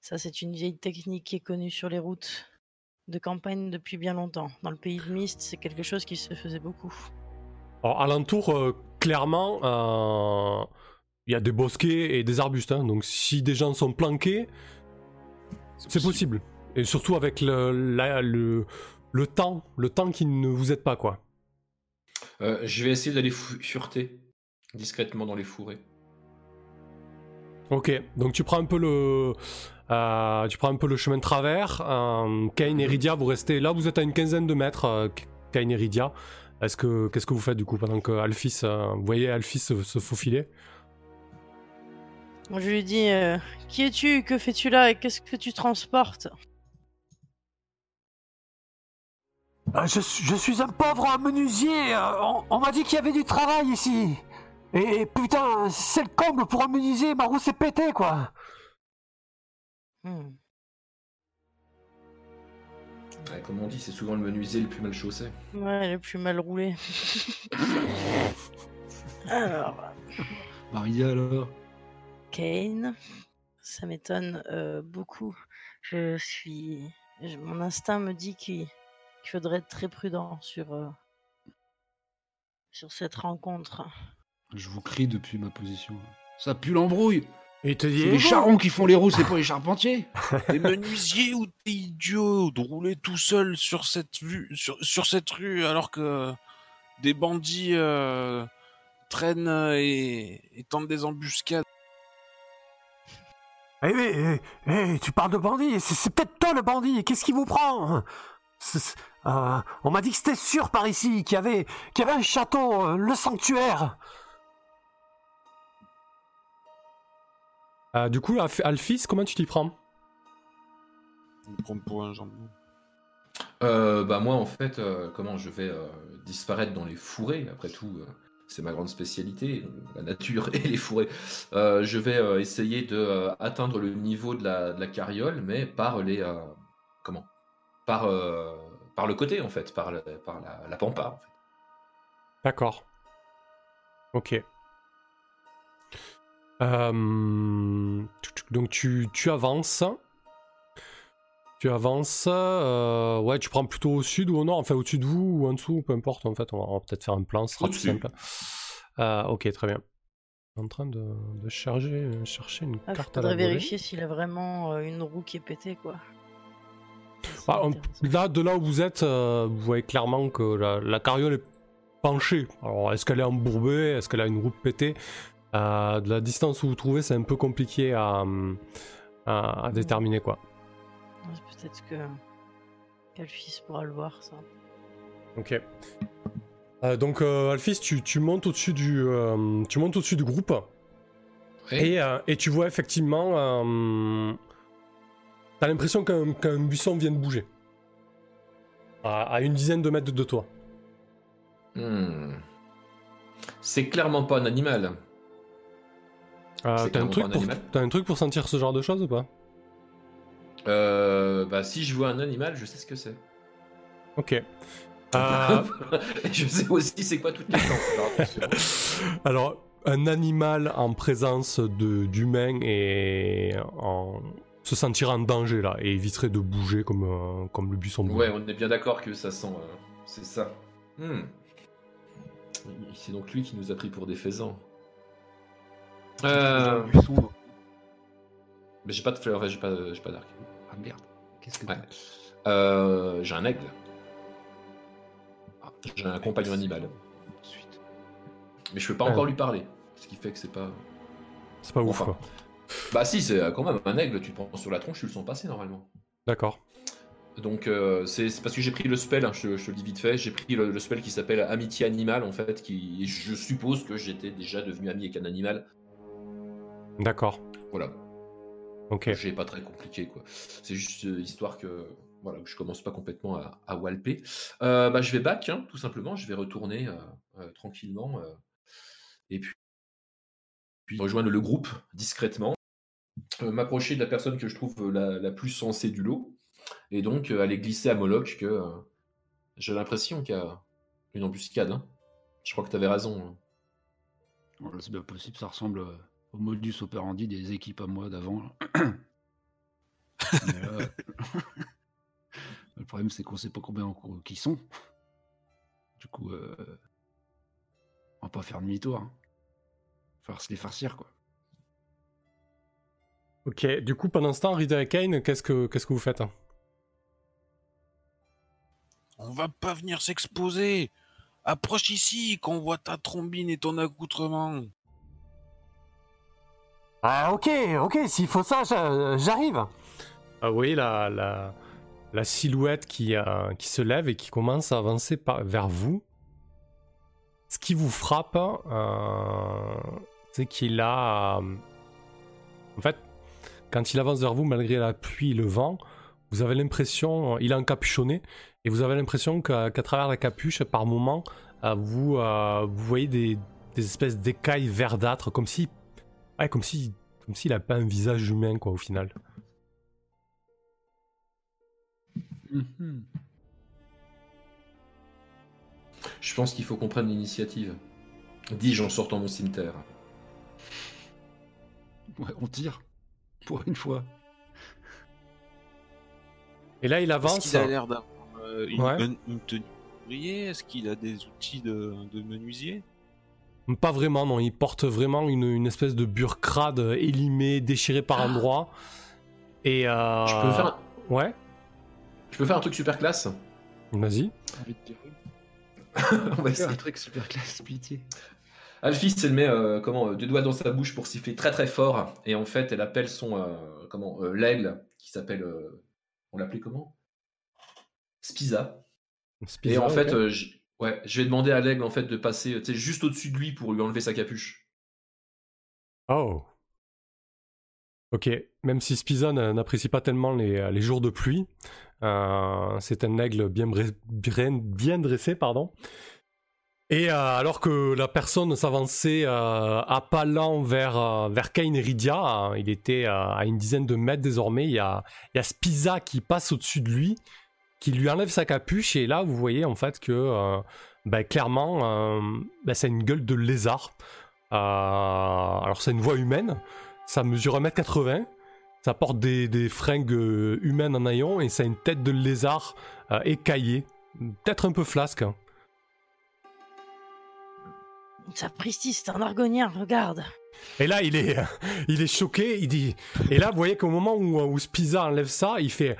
ça, c'est une vieille technique qui est connue sur les routes de campagne depuis bien longtemps. Dans le pays de Mist, c'est quelque chose qui se faisait beaucoup. Alors, alentour, euh, clairement, euh, il y a des bosquets et des arbustes. hein. donc, si des gens sont planqués, c'est possible. Et surtout avec le, la- le, le temps, le temps qui ne vous aide pas, quoi. Euh, je vais essayer d'aller fu- fureter discrètement dans les fourrés. Ok, donc tu prends un peu le, euh, tu prends un peu le chemin de travers. Euh, Kane et Rydia, vous restez là. Vous êtes à une quinzaine de mètres. euh, Kane et Rydia. Est-ce que qu'est-ce que vous faites du coup pendant que Alphys, euh, vous voyez Alphys se, se faufiler? Je lui dis euh, Qui es-tu? Que fais-tu là? Et qu'est-ce que tu transportes? Euh, je, suis- je suis un pauvre menuisier. euh, On, on m'a dit qu'il y avait du travail ici. Et putain, c'est le comble pour un menuisier. Ma roue s'est pétée, quoi. Hmm. Ouais, comme on dit, c'est souvent le menuisier le plus mal chaussé. Ouais, le plus mal roulé. Alors, Maria, alors Kane, ça m'étonne euh, beaucoup. Je suis. je- mon instinct me dit qu'il qu'il faudrait être très prudent sur, euh, sur cette rencontre. Je vous crie depuis ma position. Ça pue l'embrouille Et il te dit C'est les charrons qui font les roues, c'est pas les charpentiers T'es menuisier ou t'es idiot de rouler tout seul sur cette vue, sur, sur cette rue alors que des bandits euh, traînent et, et tentent des embuscades. Eh oui, eh, eh, tu parles de bandit. C'est c'est peut-être toi le bandit. Qu'est-ce qui vous prend? C'est- c'est- euh, On m'a dit que c'était sûr par ici, qu'il y avait, qu'il y avait un château, euh, le sanctuaire. Euh, du coup, Alph- Alphys, comment tu t'y prends? On me prend pour un jambon. Euh, bah moi en fait, euh, comment je vais euh, disparaître dans les fourrés, après tout, euh, c'est ma grande spécialité, la nature et les fourrés. Euh, je vais euh, essayer de euh, atteindre le niveau de la, de la carriole, mais par les... euh, comment? Par, euh, par le côté en fait, par, le- par la, la pampa. En fait. D'accord. Ok. Euh, donc tu, tu avances. Tu avances. euh, ouais, tu prends plutôt au sud ou au nord, enfin au-dessus de vous ou en dessous, peu importe. En fait, on va, peut-être faire un plan, ce sera plus simple. Euh, ok, très bien. En train de, de charger, chercher une Il carte à la Ah, vérifier s'il a vraiment euh, une roue qui est pétée, quoi. On- intéressant. là, de là où vous êtes, euh, vous voyez clairement que la, la carriole est penchée. Alors, est-ce qu'elle est embourbée? Est-ce qu'elle a une roue pétée? Euh, De la distance où vous trouvez, c'est un peu compliqué à, à, à déterminer, quoi. Peut-être que Calfis pourra le voir, ça. Ok. Euh, donc, euh, Alphys, tu, tu montes au-dessus du, euh, tu montes au-dessus du groupe. Et, euh, et tu vois effectivement. Euh, T'as l'impression qu'un buisson vient de bouger. À, à une dizaine de mètres de toi. Hmm. C'est clairement pas un animal. Euh, C'est T'as un, truc pour- animal. t'as un truc pour sentir ce genre de choses ou pas? Euh, bah, si je vois un animal, je sais ce que c'est. Ok. Euh, je sais aussi c'est quoi toutes les plantes. alors un animal en présence de- d'humains et en se sentira en danger là et éviterait de bouger comme, euh, comme le buisson bouge. Ouais, on est bien d'accord que ça sent. euh, c'est ça. Hmm. C'est donc lui qui nous a pris pour des faisans. Euh, Buisson. mais j'ai pas de fleurs, ouais, j'ai pas, j'ai pas d'arc. Ah merde. Qu'est-ce que Ouais. Euh, j'ai un aigle. Ah, J'ai un compagnon animal. Suite. Mais je peux pas Ouais. encore lui parler. Ce qui fait que c'est pas. C'est pas ouf Enfin. quoi. Bah si, c'est euh, quand même un aigle, tu te prends sur la tronche, tu le sens passer normalement. D'accord. Donc euh, c'est parce que j'ai pris le spell, hein, je, te- je te le dis vite fait, j'ai pris le, le spell qui s'appelle Amitié Animale en fait, qui et je suppose que j'étais déjà devenu ami avec un animal. D'accord. Voilà, Ok. j'ai pas très compliqué quoi. C'est juste euh, histoire que voilà que je commence pas complètement à, à walper. Euh, bah je vais back hein, tout simplement, je vais retourner euh, euh, tranquillement euh, et puis, puis rejoindre le groupe discrètement, euh, m'approcher de la personne que je trouve la, la plus sensée du lot et donc euh, aller glisser à Moloch que euh, j'ai l'impression qu'il y a une embuscade. hein. Je crois que tu avais raison. hein. C'est bien possible, ça ressemble euh, au modus operandi des équipes à moi d'avant. là, le problème, c'est qu'on sait pas combien qui sont. Du coup, euh, on va pas faire demi-tour. Hein. Falloir se les farcir, quoi. Ok. Du coup, pendant ce temps, Rida et Kane, qu'est-ce que qu'est-ce que vous faites hein? On va pas venir s'exposer. Approche ici, qu'on voit ta trombine et ton accoutrement. Ah, ok, ok, s'il faut ça, j'a- j'arrive. Ah oui, la, la, silhouette qui, euh, qui se lève et qui commence à avancer vers vous. Ce qui vous frappe, euh, c'est qu'il a... euh, en fait, quand il avance vers vous, malgré la pluie et le vent, vous avez l'impression... Il est encapuchonné, et vous avez l'impression qu'à travers la capuche, par moment, euh, vous, vous voyez des, des espèces d'écailles verdâtres, comme si... Ouais, comme si... Comme s'il n'a pas un visage humain, quoi, au final. Mhm. Je pense qu'il faut qu'on prenne l'initiative. Dis-je en sortant mon cimetière. Ouais, on tire. Pour une fois. Et là, il Est-ce avance. qu'il a l'air d'avoir euh, une, Ouais. une- une tenue Est-ce qu'il a des outils de, de menuisier? Pas vraiment, non. Il porte vraiment une, une espèce de bure crade élimée, déchirée par endroits. Et euh... Je peux faire un... Ouais, Je peux faire un truc super classe vas-y. On va essayer. un truc super classe, pitié. Alphys, elle met euh, comment, euh, deux doigts dans sa bouche pour siffler très très fort. Et en fait, elle appelle son. euh, comment euh, L'aigle, qui s'appelle. euh, on l'appelait comment? Spiza. Spiza, et en fait, euh, ouais, je vais demander à l'aigle en fait de passer euh, juste au-dessus de lui pour lui enlever sa capuche. Oh. Ok, même si Spiza n'a- n'apprécie pas tellement les, les jours de pluie, euh, c'est un aigle bien, bien, dressé, pardon. Et euh, alors que la personne s'avançait euh, à pas lents vers, euh, vers euh, il était euh, à une dizaine de mètres désormais, il y a, il y a Spiza qui passe au-dessus de lui, qui lui enlève sa capuche, et là vous voyez en fait que euh, ben, clairement ben, c'est une gueule de lézard. Euh, alors c'est une voix humaine, ça mesure 1m80, ça porte des, des fringues humaines en haillons et ça a une tête de lézard écaillée, peut-être un peu flasque. hein. Sapristi, c'est un argonien, regarde. Et là il est, il est choqué, il dit... Et là vous voyez qu'au moment où, où Spiza enlève ça, il fait...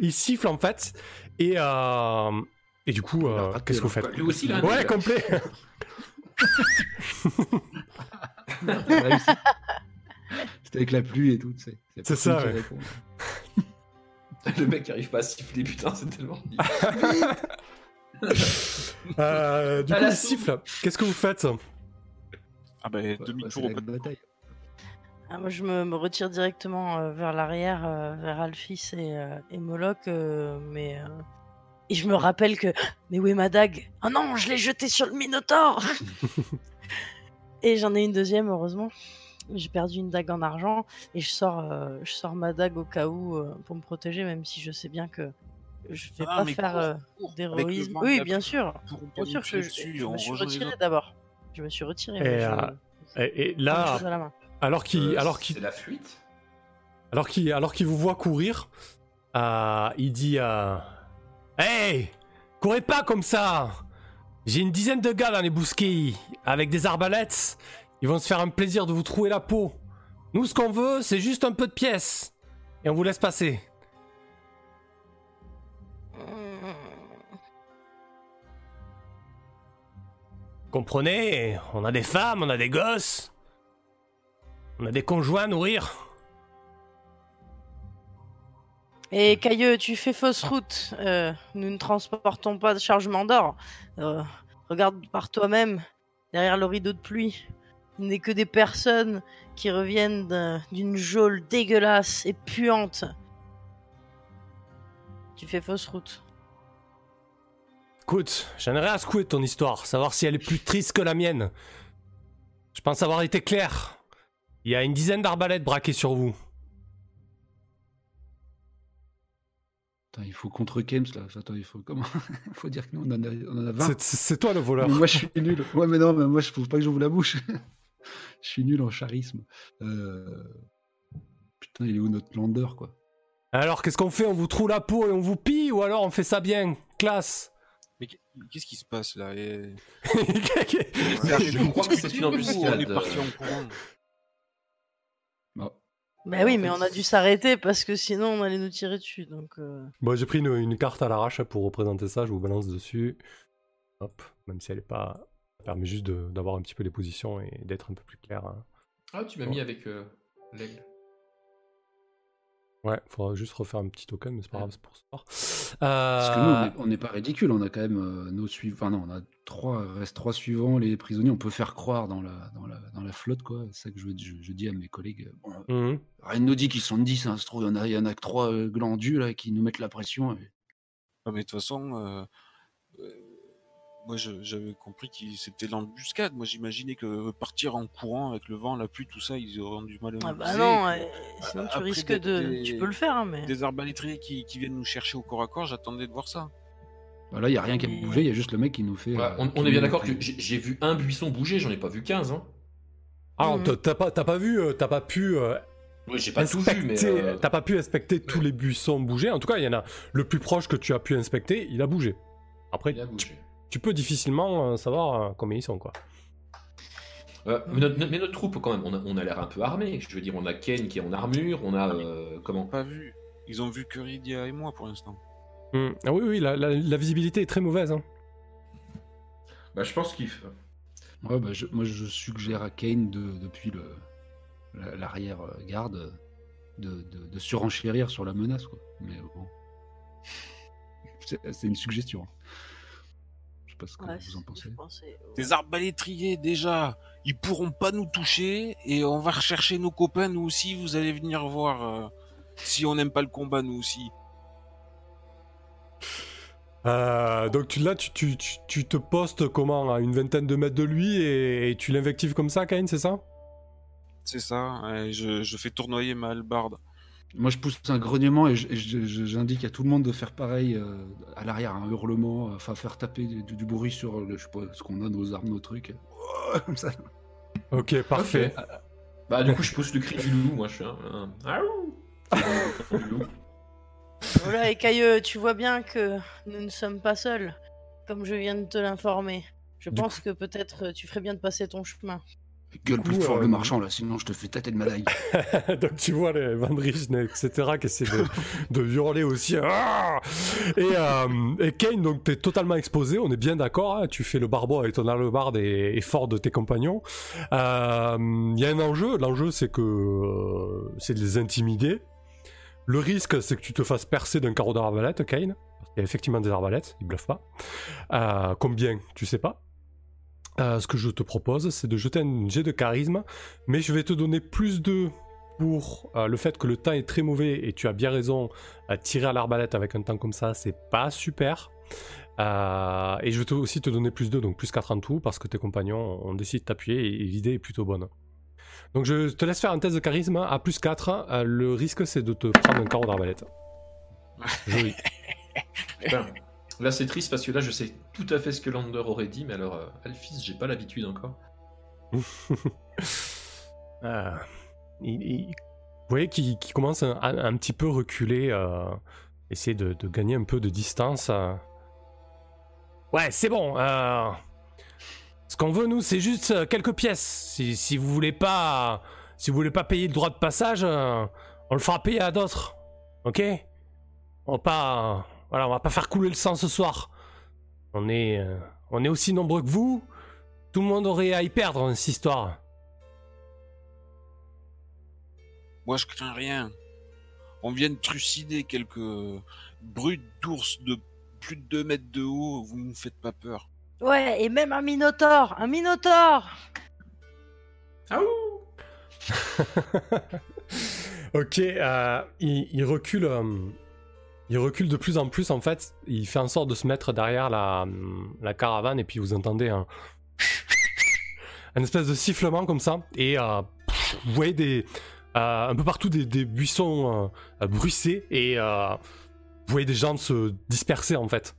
il siffle en fait. Et, euh, et du coup, euh, qu'est-ce que vous faites Lui aussi, Ouais, complet. C'était avec la pluie et tout, tu sais. Y a C'est ça, ouais. Le mec qui arrive pas à siffler, putain, c'est tellement. Euh, du À coup, il siffle. Qu'est-ce que vous faites? Ah bah, Ouais, ouais, demi-tour c'est au bataille. Ah, moi, je me, me retire directement euh, vers l'arrière, euh, vers Alphys et, euh, et Moloch, euh, mais euh, et je me rappelle que mais où est ma dague? Oh non, je l'ai jetée sur le Minotaure Et j'en ai une deuxième, heureusement. J'ai perdu une dague en argent et je sors, euh, je sors ma dague au cas où euh, pour me protéger, même si je sais bien que je vais Ah, pas faire euh, d'héroïsme. Oui, bien sûr, bien sûr. Je, dessus, je me suis retiré d'abord. Je me suis retiré. Et, je- là, choses à la main. Alors qu'il alors qu'il C'est la fuite. alors qu'il alors qu'il vous voit courir, euh, il dit euh, Hey Courez pas comme ça J'ai une dizaine de gars dans les bousquilles avec des arbalètes. Ils vont se faire un plaisir de vous trouer la peau. Nous, ce qu'on veut, c'est juste un peu de pièces. Et on vous laisse passer. Comprenez On a des femmes, on a des gosses. On a des conjoints à nourrir. Et Cailleux, tu fais fausse route. Euh, nous ne transportons pas de chargement d'or. Euh, regarde par toi-même, derrière le rideau de pluie. Il n'est que des personnes qui reviennent d'un- d'une geôle dégueulasse et puante. Tu fais fausse route. Écoute, j'aimerais à secouer ton histoire, savoir si elle est plus triste que la mienne. Je pense avoir été clair. Il y a une dizaine d'arbalètes braquées sur vous. Attends, il faut contre Kems là. Attends, il faut comment? Il faut dire que nous on en a, on en a 20. C'est- toi le voleur. Mais moi je suis nul. Ouais, mais non, mais moi je trouve pas que j'ouvre la bouche. je suis nul en charisme. Euh, Putain, il est où notre lander quoi? Alors qu'est-ce qu'on fait? On vous trouve la peau et on vous pille ou alors on fait ça bien? Classe Mais qu- qu'est-ce qui se passe là? Et- Je crois que c'est une On est embuscade. parti en courant. Bah, oui, mais on a dû s'arrêter parce que sinon on allait nous tirer dessus. Donc, euh, Bon, j'ai pris une, une carte à l'arrache pour représenter ça, je vous balance dessus. Hop, même si elle est pas. Ça permet juste d'avoir un petit peu les positions et d'être un peu plus clair. hein. Ah, tu m'as mis avec euh, l'aigle. Ouais, faudra juste refaire un petit token, mais c'est pas grave, c'est pour ce soir. Parce que nous, on Euh, est- on n'est pas ridicule. On a quand même euh, nos suivants. Enfin non, on a trois, reste trois suivants. Les prisonniers, on peut faire croire dans la, dans la, dans la flotte quoi. C'est ça que je, je, je dis à mes collègues. Bon, mhm. rien ne nous dit qu'ils sont 10, hein, se trouve, il y en a, il y en a que trois euh, glandus là qui nous mettent la pression. et- Ah, mais de toute façon, euh, euh, moi j'avais compris que c'était l'embuscade. Moi j'imaginais que partir en courant avec le vent, la pluie, tout ça, ils auraient du mal à nous ah bah non, euh, sinon tu après risques de. des- Tu peux le faire, hein, mais. Des arbalétriers qui, qui viennent nous chercher au corps à corps, j'attendais de voir ça. Bah, là, il n'y a rien qui a bougé. Il y a juste le mec qui nous fait. Ouais, euh, on, est bien d'accord que j'ai vu un buisson bouger, j'en ai pas vu 15. Hein. Alors, Mhm. t'as- pas, t'as pas vu, euh, t'as pas pu euh, Ouais, j'ai pas tout vu, mais. inspecter- euh, T'as pas pu inspecter tous les buissons bouger. En tout cas, il y en a le plus proche que tu as pu inspecter, il a bougé. Après, il a tu, bougé. tu peux difficilement savoir combien ils sont, quoi. Euh, mais, notre, mais notre troupe, quand même, on a, on a l'air un peu armé. Je veux dire, on a Ken qui est en armure, on a. euh, comment Pas vu. Ils ont vu que Rydia et moi pour l'instant. Hmm. Ah oui, oui, la, la- la visibilité est très mauvaise. hein. Bah, je pense qu'il. Ouais, bah, je- moi, je suggère à Kane de, depuis le la- l'arrière-garde de, de, de surenchérir sur la menace. Quoi. Mais bon. C'est c'est une suggestion. Je sais pas ce que Ouais, vous en pensez. pensais- Des arbalétriers déjà, ils pourront pas nous toucher et on va rechercher nos copains nous aussi. Vous allez venir voir euh, si on n'aime pas le combat nous aussi. Euh, donc tu, là, tu, tu, tu, tu te postes comment À une vingtaine de mètres de lui et, et tu l'invectives comme ça, Kane, c'est ça C'est ça. je, je fais tournoyer ma hallebarde. Moi, je pousse un grognement et j'indique à tout le monde de faire pareil euh, à l'arrière, un hurlement, euh, enfin faire taper du, du bruit sur le, je sais pas, ce qu'on a, nos armes, nos trucs. Comme ça. Ok, parfait. Bah, du coup, je pousse le cri du loup, moi, je suis un. un- Voilà, et Cailleux, tu vois bien que nous ne sommes pas seuls, comme je viens de te l'informer. Je Du pense que peut-être euh, tu ferais bien de passer ton chemin. Gueule plus fort euh, le marchand là, sinon je te fais tâter de ma dague. Donc tu vois les Van Richten, etc., qui essaient de, de hurler aussi. Ah et, euh, et Kane, donc t'es totalement exposé, on est bien d'accord. hein, tu fais le barbeau avec ton hallebarde et, et fort de tes compagnons. Euh, Il y a un enjeu. L'enjeu, c'est que euh, c'est de les intimider. Le risque, c'est que tu te fasses percer d'un carreau d'arbalète, Kane. Parce qu'il y a effectivement des arbalètes, ils bluffent pas. Euh, combien, tu sais pas. Euh, ce que je te propose, c'est de jeter un jet de charisme, mais je vais te donner plus de pour euh, le fait que le temps est très mauvais et tu as bien raison, à tirer à l'arbalète avec un temps comme ça, c'est pas super. Euh, et je vais aussi te donner plus 2, donc plus 4 en tout, parce que tes compagnons ont décidé de t'appuyer et l'idée est plutôt bonne. Donc je te laisse faire un test de charisme à plus 4. euh, le risque c'est de te prendre un carreau d'arbalète. Joli. Putain. Là, c'est triste parce que là, je sais tout à fait ce que Lander aurait dit, mais alors, euh, Alphys, j'ai pas l'habitude encore. Il- il- vous voyez qu'il commence un, un- un petit peu reculer, euh, essayer de, de gagner un peu de distance. euh. Ouais, c'est bon. Ce qu'on veut, nous, c'est juste euh, quelques pièces. Si, vous voulez pas, si vous voulez pas payer le droit de passage, euh, on le fera payer à d'autres. Ok? On va pas, voilà, on va pas faire couler le sang ce soir. On est, euh, on est aussi nombreux que vous. Tout le monde aurait à y perdre dans cette histoire. Moi, je crains rien. On vient de trucider quelques brutes d'ours de plus de 2 mètres de haut. Vous ne me faites pas peur. Ouais, et même un minotaure Un minotaure Ah ok, euh, il, il recule. euh, il recule de plus en plus en fait. Il fait en sorte de se mettre derrière la, la caravane et puis vous entendez un, un espèce de sifflement comme ça et euh, vous voyez des euh, un peu partout des, des buissons euh, bruissés et euh, vous voyez des gens se disperser en fait.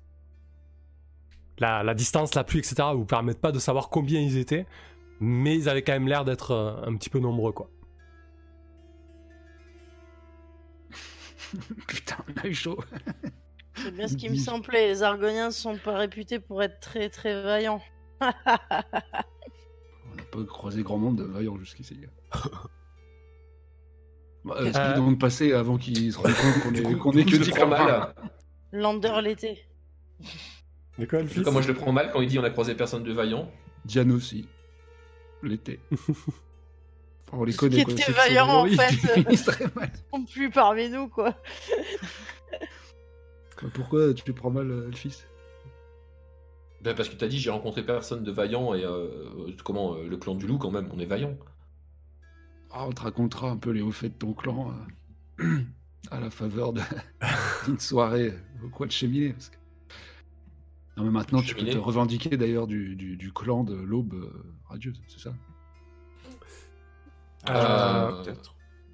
La, la distance, la pluie, etc. vous permettent pas de savoir combien ils étaient, mais ils avaient quand même l'air d'être euh, un petit peu nombreux quoi. Putain, on a eu chaud. C'est bien ce qui me semblait, les Argoniens sont pas réputés pour être très très vaillants. On n'a pas croisé grand monde de vaillants jusqu'ici. Bah, euh, Euh, de passer avant qu'ils se rendent compte qu'on Du est, coup, qu'on du est coup, que je le 10 prends copains. mal. Lander l'été. De quoi, moi, je le prends mal quand il dit on a croisé personne de vaillant. Diane aussi. L'été. On les Qui connaît. quoi, était vaillant, en fait. qui. Non plus parmi nous, quoi. Bah, Pourquoi tu prends mal, euh, le fils? Ben, parce que t'as dit j'ai rencontré personne de vaillant et euh, comment euh, le clan du loup quand même, on est vaillant. Ah, On te racontera un peu les hauts faits de ton clan euh, à la faveur d'une soirée au coin de cheminée. parce que- Non, mais maintenant, tu peux te revendiquer d'ailleurs du, du- du clan de l'aube euh, radieuse, c'est ça? Euh, peut-être.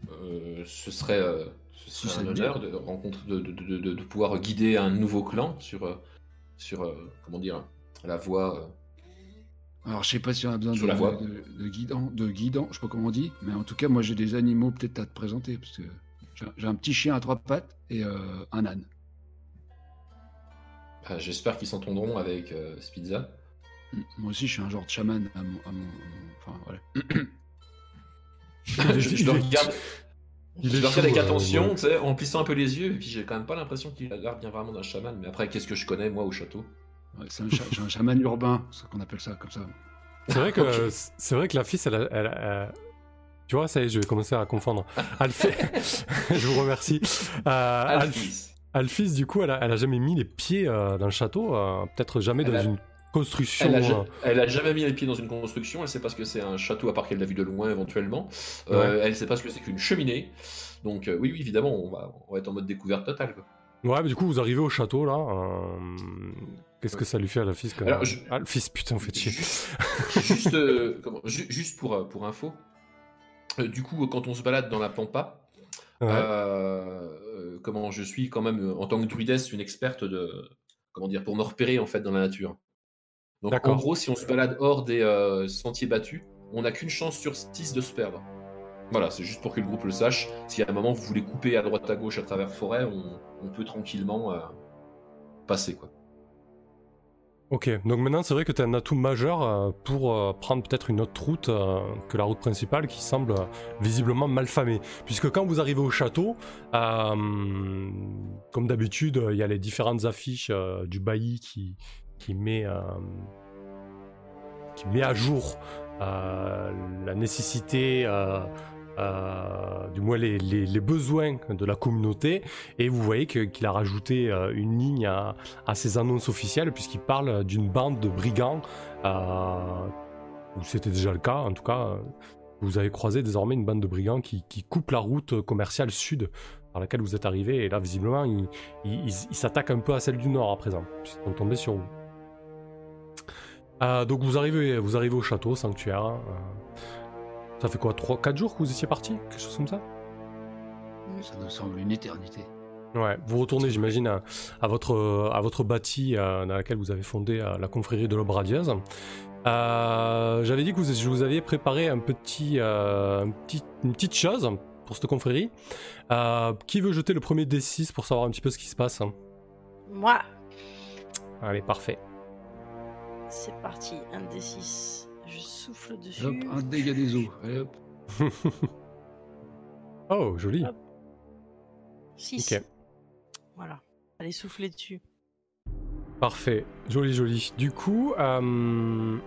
euh, ce serait, euh, ce un honneur de, rencontre, de, de, de- de- de pouvoir guider un nouveau clan sur, euh, sur euh, comment dire, la voie. euh, Alors, je sais pas si on a besoin Sur de, la voie. de, de guidant, de guidant, je sais pas comment on dit, mais en tout cas, moi j'ai des animaux peut-être à te présenter, parce que j'ai j'ai un petit chien à trois pattes et euh, un âne. Bah, J'espère qu'ils s'entendront avec euh, Spizza. Moi aussi, je suis un genre de chaman à mon. à mon- Enfin, voilà. je, je le regarde, il je est le regarde avec chaud, euh, attention, ouais. tu sais, en plissant un peu les yeux, et puis j'ai quand même pas l'impression qu'il a l'air bien vraiment d'un chaman. Mais après, qu'est-ce que je connais moi au château? Ouais, c'est un, cha- j'ai un chaman urbain, c'est ça qu'on appelle ça, comme ça. C'est vrai que Ok. c'est vrai que la fille, elle, tu vois, ça y est, je vais commencer à confondre. Alphée, je vous remercie. Euh, Alphys. Alphys, du coup, elle a, elle a jamais mis les pieds euh, dans le château, euh, peut-être jamais Elle dans a- une construction. Elle a, euh, ja- elle a jamais mis les pieds dans une construction, elle sait pas ce que c'est un château à part qu'elle l'a vu de loin éventuellement. Euh, Elle sait pas ce que c'est qu'une cheminée. Donc oui, oui, évidemment, on va, on va être en mode découverte totale. quoi. Ouais, mais du coup, vous arrivez au château là. Qu'est-ce que ça lui fait à la fille quand Alors, même je- Ah, le fils, putain, faites chier. Juste, comment- juste pour, pour info, du coup, quand on se balade dans la pampa, Ouais. euh, euh, comment je suis quand même, euh, en tant que druidesse, une experte de, comment dire, pour me repérer en fait dans la nature. Donc en gros, si on se balade hors des euh, sentiers battus, on n'a qu'une chance sur 6 de se perdre. Voilà, c'est juste pour que le groupe le sache. Si à un moment vous voulez couper à droite à gauche à travers forêt, on, on peut tranquillement euh, passer quoi. Ok, donc maintenant c'est vrai que tu as un atout majeur euh, pour euh, prendre peut-être une autre route euh, que la route principale qui semble visiblement mal famée. Puisque quand vous arrivez au château, comme d'habitude, il y a les différentes affiches du bailli qui, qui, met, qui met à jour la nécessité, euh, du moins les, besoins de la communauté. Et vous voyez qu'il a rajouté euh, une ligne à, ses annonces officielles, puisqu'il parle d'une bande de brigands, euh, c'était déjà le cas, en tout cas, vous avez croisé désormais une bande de brigands qui, coupe la route commerciale sud par laquelle vous êtes arrivé, et là, visiblement, ils il, il- ils s'attaquent un peu à celle du nord à présent, puisqu'ils sont tombés sur vous. Donc vous arrivez, vous arrivez au château, sanctuaire. euh, ça fait quoi 3-4 jours que vous étiez parti Quelque chose comme ça? Ça nous semble une éternité. Ouais, vous retournez, j'imagine, à, à votre, à votre bâti dans laquelle vous avez fondé la confrérie de l'aube radieuse. Euh, J'avais dit que vous, je vous aviez préparé un petit, euh, un petit, une petite chose pour cette confrérie. Euh, qui veut jeter le premier D6 pour savoir un petit peu ce qui se passe Moi, Allez, parfait. c'est parti. Un D6. Je souffle dessus. Hop, un dégât des eaux. Allez, hop. Oh, joli. Hop. 6. Ok. Voilà. Allez, souffler dessus. Parfait, joli joli. Du coup, euh,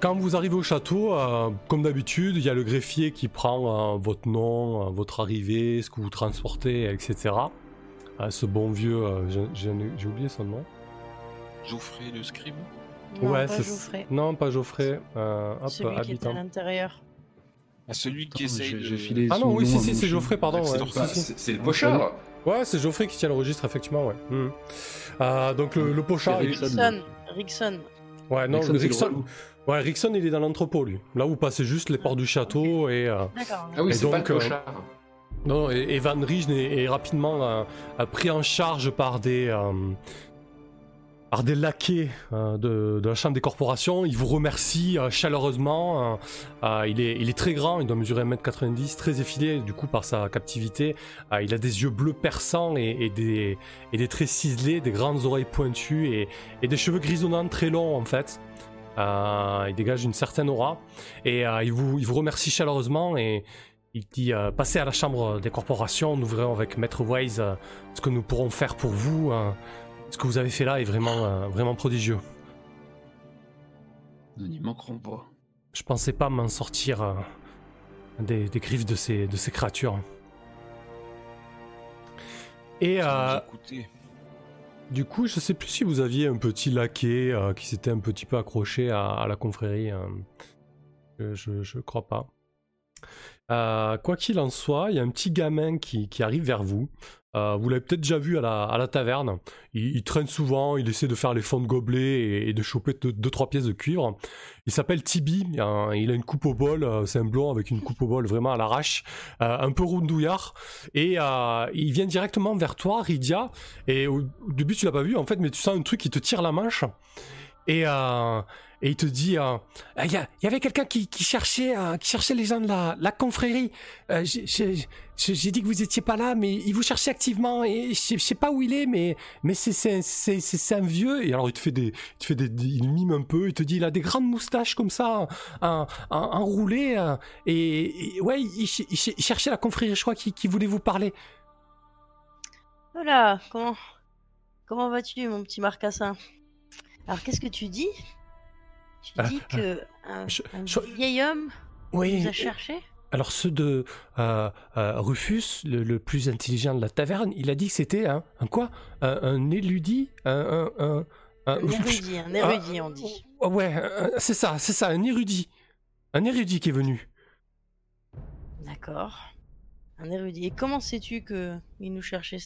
quand vous arrivez au château, euh, comme d'habitude, il y a le greffier qui prend euh, votre nom, euh, votre arrivée, ce que vous transportez, etc. Euh, ce bon vieux, euh, j'ai oublié son nom. Geoffrey le scribe Non, ouais, pas c'est Geoffrey. non pas Geoffrey. euh, hop, Celui qui était à l'intérieur. Ah, celui qui essaye j'ai- de... filé Ah non, oui, si à si, c'est. Geoffrey, pardon. C'est ouais, si, si. le pochard. Ouais, c'est Geoffrey qui tient le registre, effectivement, ouais. Mhm. Euh, donc le, le pochard, Rickson. Rickson. Rickson. ouais, non, Rickson, Rickson, ouais, Rickson, il est dans l'entrepôt, lui. Là, vous passez juste les portes du château et. euh, D'accord. Ah oui, c'est pas le euh, pochard. Non, et, et Van Rijn est, est rapidement euh, euh, pris en charge par des, euh, par des laquais euh, de, la Chambre des corporations. Il vous remercie euh, chaleureusement. euh, euh, il, est, très grand, il doit mesurer 1m90, très effilé du coup par sa captivité. Euh, il a des yeux bleus perçants et, des, traits ciselés, des grandes oreilles pointues et, des cheveux grisonnants très longs en fait. Il dégage une certaine aura et il, vous, il vous remercie chaleureusement et il dit passez à la chambre des corporations, nous verrons avec Maître Wise ce que nous pourrons faire pour vous. Ce que vous avez fait là est vraiment, euh, vraiment prodigieux. Nous n'y manquerons pas. Je pensais pas m'en sortir euh, des, des griffes de ces, de ces créatures. Et euh, du coup, je sais plus si vous aviez un petit laquais qui s'était un petit peu accroché à, à la confrérie. je, je, je crois pas. Euh, quoi qu'il en soit, il y a un petit gamin qui, arrive vers vous. Euh, vous l'avez peut-être déjà vu à la, taverne. Il, traîne souvent, il essaie de faire les fonds de gobelets et, de choper 2-3 deux, trois pièces de cuivre. Il s'appelle Tibi, il a une coupe au bol, euh, c'est un blond avec une coupe au bol vraiment à l'arrache, un peu rondouillard. Et il vient directement vers toi, Rydia. Et au, début, tu l'as pas vu en fait, mais tu sens un truc qui te tire la manche. Et, et il te dit, euh, il y, a- il y avait quelqu'un qui, cherchait, euh, qui cherchait les gens de la, confrérie. Euh, j'ai- dit que vous étiez pas là, mais il vous cherchait activement et je sais- pas où il est, mais c'est un vieux. Et alors il te fait des, il mime un peu, il te dit, il a des grandes moustaches comme ça, en, en- enroulées, et, ouais, il, ch- il ch- il cherchait la confrérie, je crois, qui, qui voulait vous parler. Voilà, comment comment vas-tu, mon petit marcassin? Alors, qu'est-ce que tu dis? Tu dis que un, je- un je- vieil homme Oui. nous a cherché Alors ceux de euh, euh, Rufus, le, le plus intelligent de la taverne, il a dit que c'était un, un quoi? Un, un érudit? Un, un, un- érudit, un érudit, on dit. Ah, ouais, c'est ça, c'est ça, un érudit. Un érudit qui est venu. D'accord. Un érudit. Et comment sais-tu que il nous cherchait?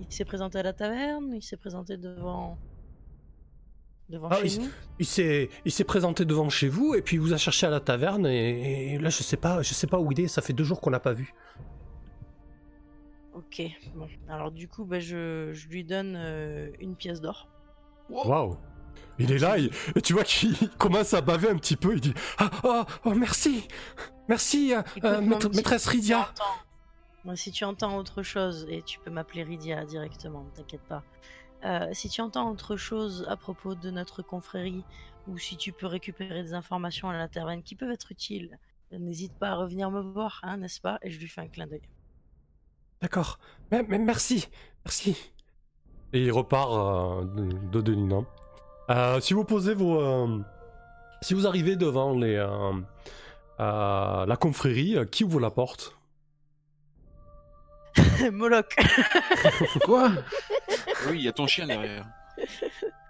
Il s'est présenté à la taverne, il s'est présenté devant, devant Ah, chez il- s'est, il s'est présenté devant chez vous et puis il vous a cherché à la taverne et, et là je sais pas, je sais pas où il est. Ça fait deux jours qu'on l'a pas vu. Ok. Bon. Alors du coup, bah, je, je lui donne euh, une pièce d'or. Waouh. Il est là il- et tu vois qu'il commence à baver un petit peu. Il dit ah oh, oh, merci, merci euh, Écoute, euh, maître- maîtresse Moi, si tu entends autre chose, et tu peux m'appeler Rydia directement, t'inquiète pas. Euh, si tu entends autre chose à propos de notre confrérie, ou si tu peux récupérer des informations à la taverne qui peuvent être utiles, n'hésite pas à revenir me voir, hein, n'est-ce pas? Et je lui fais un clin d'œil. D'accord. Mais, mais merci, merci. Et il repart euh, de, de. Euh, si vous posez vos... euh, si vous arrivez devant les, euh, euh, la confrérie, euh, qui ouvre la porte? Moloch Quoi? Oui, il y a ton chien derrière.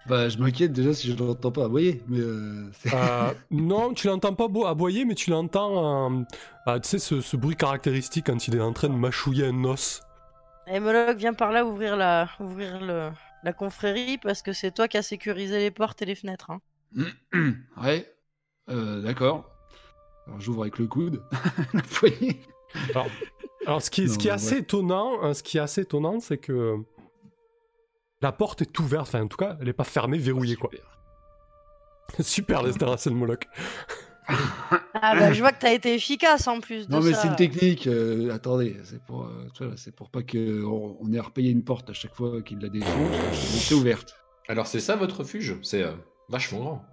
Bah, je m'inquiète déjà si je l'entends pas aboyer, mais euh, Euh, Non, tu l'entends pas aboyer, mais tu l'entends... euh, euh, tu sais, ce, ce bruit caractéristique quand il est en train de mâchouiller un os. Et Moloch, viens par là ouvrir la, ouvrir le, la confrérie parce que c'est toi qui as sécurisé les portes et les fenêtres. Hein. ouais, euh, d'accord. Alors j'ouvre avec le coude, la poignée. Alors, ce qui est, ce qui est ouais. assez étonnant, hein, ce qui est assez étonnant, c'est que la porte est ouverte. Enfin, en tout cas, elle est pas fermée, verrouillée, quoi. Super, Lester, c'est le Moloch. Ah bah je vois que t'as été efficace en plus de Non mais c'est une technique. euh, attendez, c'est pour, euh, c'est pour pas que on, on ait à repayer une porte à chaque fois qu'il la défonce. Elle est ouverte. Alors c'est ça votre refuge? C'est euh, vachement grand.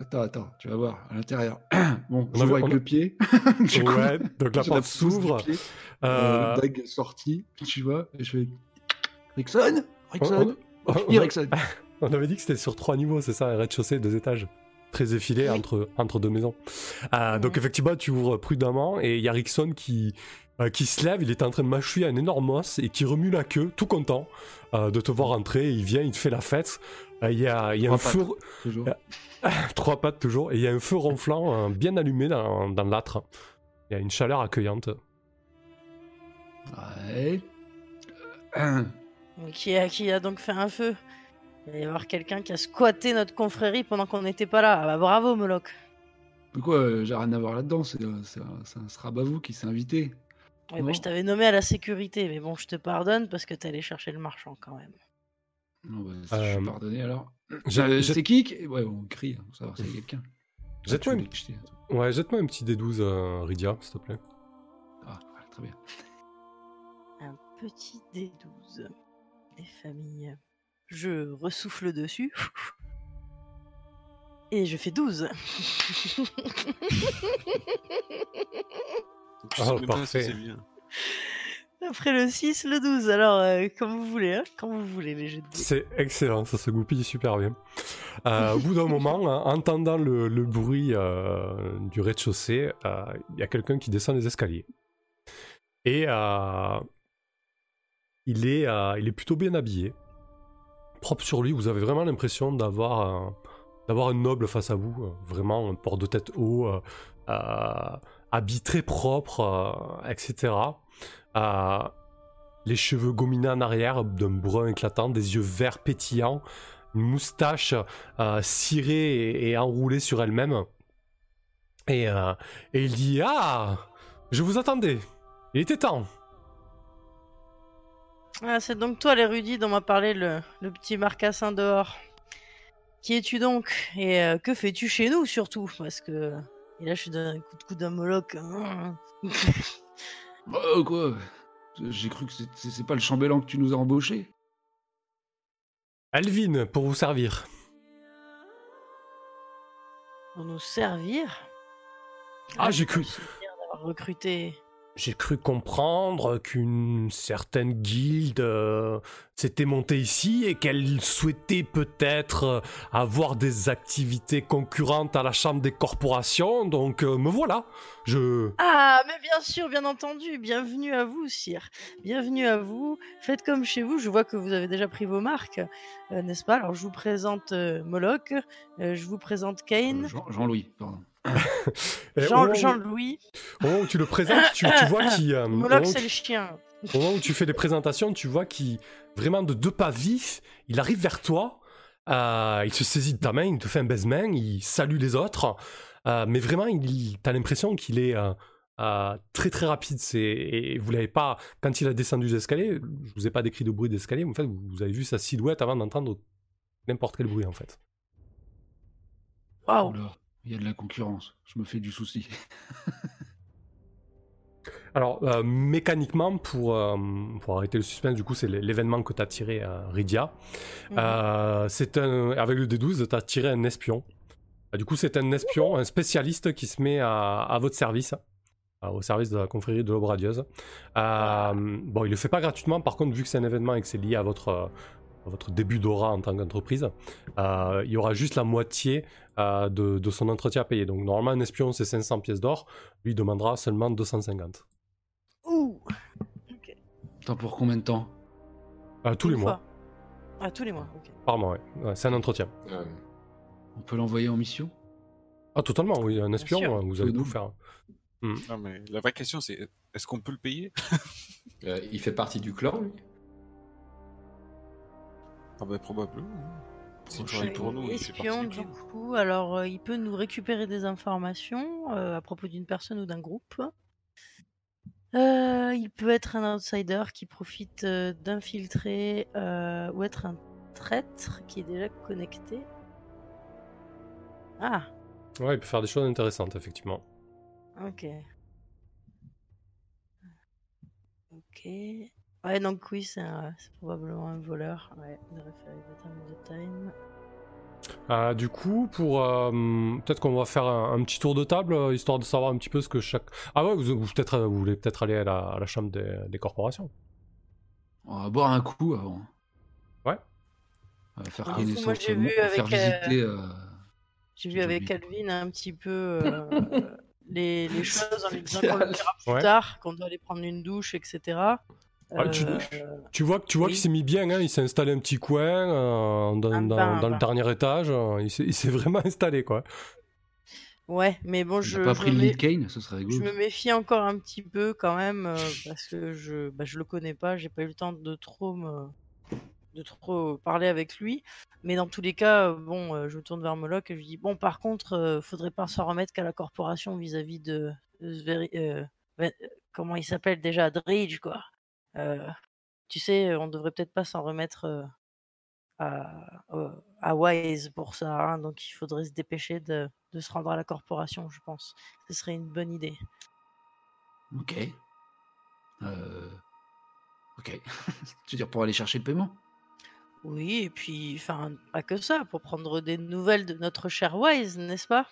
Attends, attends, tu vas voir à l'intérieur. bon, On j'ouvre avait- avec on le pied. Du coup, Ouais, donc la porte s'ouvre. Euh, euh, dague sortie, tu vois, et je fais Rickson, on, Rickson, on- fini, Rickson. on avait dit que c'était sur trois niveaux, c'est ça, un rez-de-chaussée, deux étages. Très effilé Oui. entre, entre deux maisons. Euh, Donc effectivement, tu ouvres prudemment et il y a Rickson qui, euh, qui se lève, il est en train de mâchouiller un énorme os et qui remue la queue, tout content euh, de te voir entrer. Il vient, il te fait la fête. Euh, Il y a, il y a un feu. Toujours. trois pattes toujours, et il y a un feu ronflant euh, bien allumé dans, dans l'âtre. Il y a une chaleur accueillante. Ouais. Qui a, qui a donc fait un feu? Il va y avoir quelqu'un qui a squatté notre confrérie pendant qu'on n'était pas là. Ah bah bravo Moloch. Mais quoi, euh, j'ai rien à voir là-dedans, c'est euh, c'est un, c'est Srabavou qui s'est invité. Ouais, bah, je t'avais nommé à la sécurité, mais bon, je te pardonne parce que t'es allé chercher le marchand quand même. Non, bah, si je Euh, suis pardonné alors. Euh, c'est qui qui- Ouais, on crie, hein, pour savoir y a quelqu'un. Jette-moi une- je dise- Ouais, jette-moi un petit D12, euh, Rydia, s'il te plaît. Ah, très bien. Un petit D12 des familles. Je ressouffle dessus. Et je fais 12. Je Ah, parfait. si c'est bien. Après le 6, le 12. Alors, euh, comme vous voulez, hein, quand vous voulez, les jeux de. C'est excellent, ça se goupille super bien. Euh, au bout d'un moment, hein, entendant le, le bruit euh, du rez-de-chaussée, euh, il y a quelqu'un qui descend les escaliers. Et euh, il, est, euh, il est plutôt bien habillé. Propre sur lui, vous avez vraiment l'impression d'avoir un, d'avoir noble face à vous. euh, Vraiment, un port de tête haut, euh, euh, habit très propre, etc. Les cheveux gominés en arrière, d'un brun éclatant, des yeux verts pétillants, une moustache cirée et, enroulée sur elle-même. Et, et il dit Ah Je vous attendais Il était temps Ah, c'est donc toi, l'érudit dont m'a parlé le, le petit marcassin dehors. Qui es-tu donc? Et euh, que fais-tu chez nous, surtout? Parce que... Et là, je suis d'un coup de coude d'un Moloch. hein. Bah, quoi? J'ai cru que c'est- pas le chambellan que tu nous as embauché. Alvin, pour vous servir. Pour nous servir? Ah, j'ai cru. D'avoir recruté... J'ai cru comprendre qu'une certaine guilde euh, s'était montée ici et qu'elle souhaitait peut-être euh, avoir des activités concurrentes à la chambre des corporations, donc euh, me voilà. Je... Ah, mais bien sûr, bien entendu. Bienvenue à vous, sire. Bienvenue à vous. Faites comme chez vous. Je vois que vous avez déjà pris vos marques, euh, n'est-ce pas? Alors, je vous présente euh, Moloch. euh, je vous présente Kane. Euh, Jean- Jean-Louis, pardon. Jean- où- Jean-Louis. Au moment où tu le présentes, tu, tu vois qu'il... euh, au moment Moloch, où c'est tu- le chien. Au moment où tu fais les présentations, tu vois qu'il, vraiment de deux pas vifs, il arrive vers toi, euh, il se saisit de ta main, il te fait un baise-main, il salue les autres, euh, mais vraiment, il, t'as l'impression qu'il est euh, euh, très très rapide. C'est, et vous l'avez pas, quand il a descendu les escaliers, je vous ai pas décrit de bruit d'escalier, mais en fait, vous avez vu sa silhouette avant d'entendre n'importe quel bruit en fait. Waouh. Il y a de la concurrence. Je me fais du souci. Alors, euh, mécaniquement, pour, euh, pour arrêter le suspense, du coup, c'est l'événement que tu as tiré à Rydia. Mhm. Euh, c'est un, avec le D12, tu as tiré un espion. Euh, Du coup, c'est un espion, un spécialiste qui se met à, à votre service, euh, au service de la confrérie de l'aube radieuse. Euh, bon, il le fait pas gratuitement, par contre, vu que c'est un événement et que c'est lié à votre, votre début d'aura en tant qu'entreprise, euh, il y aura juste la moitié euh, de, de son entretien à payer. Donc, normalement, un espion, c'est 500 pièces d'or. Lui, il demandera seulement 250. Ouh Attends, pour combien de temps? Euh, tous les mois. Ah, tous les mois, ok. Par mois, ouais. Ouais, c'est un entretien. Euh, On peut l'envoyer en mission? Ah, totalement, oui. Un espion, vous allez tout faire. Non, mais la vraie question, c'est est-ce qu'on peut le payer? Euh, il fait partie du clan, lui? Ah bah probablement. S'il Ouais, travaille pour nous, il fait Espion, du coup, alors euh, il peut nous récupérer des informations euh, à propos d'une personne ou d'un groupe. Euh, il peut être un outsider qui profite euh, d'infiltrer euh, ou être un traître qui est déjà connecté. Ah, Ouais, il peut faire des choses intéressantes, effectivement. ok. Ok. Ouais, donc oui, c'est un- c'est probablement un voleur. Ouais, the time. Euh, du coup, pour euh, peut-être qu'on va faire un, un petit tour de table, euh, histoire de savoir un petit peu ce que chaque. Ah ouais, vous, vous peut-être, euh, vous voulez peut-être aller à la, à la chambre des, des corporations. On va boire un coup avant. Ouais. On va faire Ah, connaissance moi, j'ai vu avec, visiter. euh, J'ai vu avec. Calvin un petit peu euh, les, les choses en lui disant qu'on le verra plus Ouais. tard, qu'on doit aller prendre une douche, etc. Ah, tu- Euh, Tu vois, que- tu vois Oui. qu'il s'est mis bien, hein, il s'est installé un petit coin euh, dans, Un dans- bain, un dans le dernier étage, euh, il s'est vraiment installé quoi. Ouais, mais bon, on je, pas je pris le cane, ce serait je me méfie encore un petit peu quand même euh, parce que je, bah, je le connais pas, j'ai pas eu le temps de trop me, de trop parler avec lui. Mais dans tous les cas, bon, euh, je me tourne vers Moloch et je lui dis bon, par contre, euh, faudrait pas s'en remettre qu'à la corporation vis-à-vis de, de comment il s'appelle déjà, Dridge quoi. Euh, tu sais, on devrait peut-être pas s'en remettre euh, à, à Wise pour ça, hein, donc il faudrait se dépêcher de, de se rendre à la corporation, je pense. Ce serait une bonne idée. Ok. Euh... Ok. tu veux dire pour aller chercher le paiement? Oui, et puis, enfin, pas que ça, pour prendre des nouvelles de notre cher Wise, n'est-ce pas?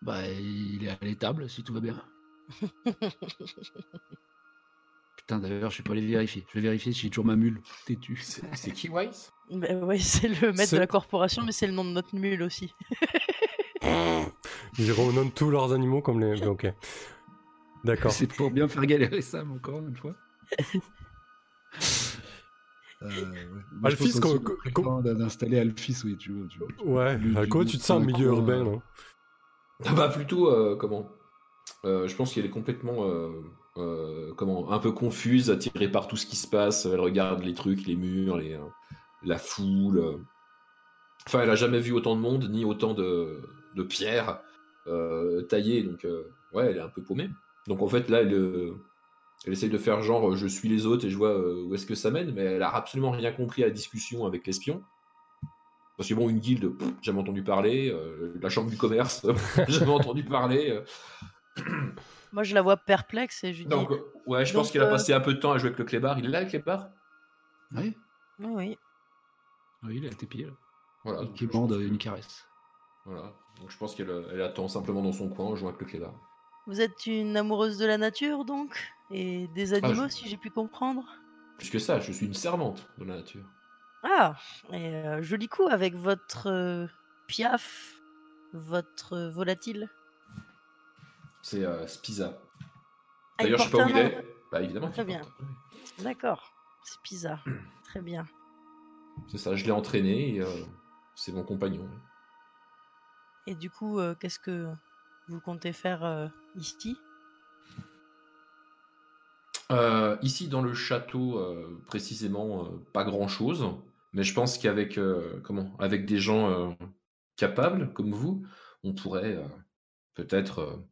Bah, il est à l'étable si tout va bien. Putain, d'ailleurs, je suis pas allé vérifier. Je vais vérifier si j'ai toujours ma mule. Têtu. C'est qui Wise? Ben ouais, c'est le maître de la corporation, mais c'est le nom de notre mule aussi. Ils renonnent tous leurs animaux comme les. Ok. D'accord. C'est pour bien faire galérer Sam encore une fois. Euh, ouais. Alphys, pense co- aussi co- qu'on co- préfère d'installer Alphys, oui, tu vois. tu- Ouais. Du- comment tu te sens en un milieu coin, urbain euh, non? Ah bah plutôt euh, comment? Euh, Je pense qu'elle est complètement euh, comment un peu confuse, attirée par tout ce qui se passe. Elle regarde les trucs, les murs, euh, la foule. Enfin, elle a jamais vu autant de monde ni autant de, pierres euh, taillées. Donc ouais, elle est un peu paumée. Donc en fait là, elle, elle essaye de faire genre je suis les autres et je vois où est-ce que ça mène, mais elle a absolument rien compris à la discussion avec l'espion. Parce que bon, une guilde, pff, jamais entendu parler. la chambre du commerce, jamais entendu parler. Moi, je la vois perplexe et je lui dis Donc, euh, ouais, je pense qu'elle a euh, passé un peu de temps à jouer avec le clébard. Il est là, le clébard? Oui, Oui, oui. il est à tes pieds. Là. Voilà. Qui bande une caresse. Voilà. Donc, je pense qu'elle elle attend simplement dans son coin en jouant avec le clébard. Vous êtes une amoureuse de la nature, donc? Et des animaux, je- si j'ai pu comprendre? Plus que ça, je suis une servante de la nature. Ah et, euh, Joli coup avec votre euh, piaf, votre euh, volatile. C'est euh, Spiza. Ah, il D'ailleurs, je sais porte pas où il est. Bah, évidemment. Très bien. D'accord. Spiza. Très bien. C'est ça, je l'ai entraîné et euh, c'est mon compagnon. Et du coup, euh, qu'est-ce que vous comptez faire ici? Euh, ici, dans le château, euh, précisément, euh, pas grand-chose. Mais je pense qu'avec comment, avec des gens capables comme vous, on pourrait peut-être,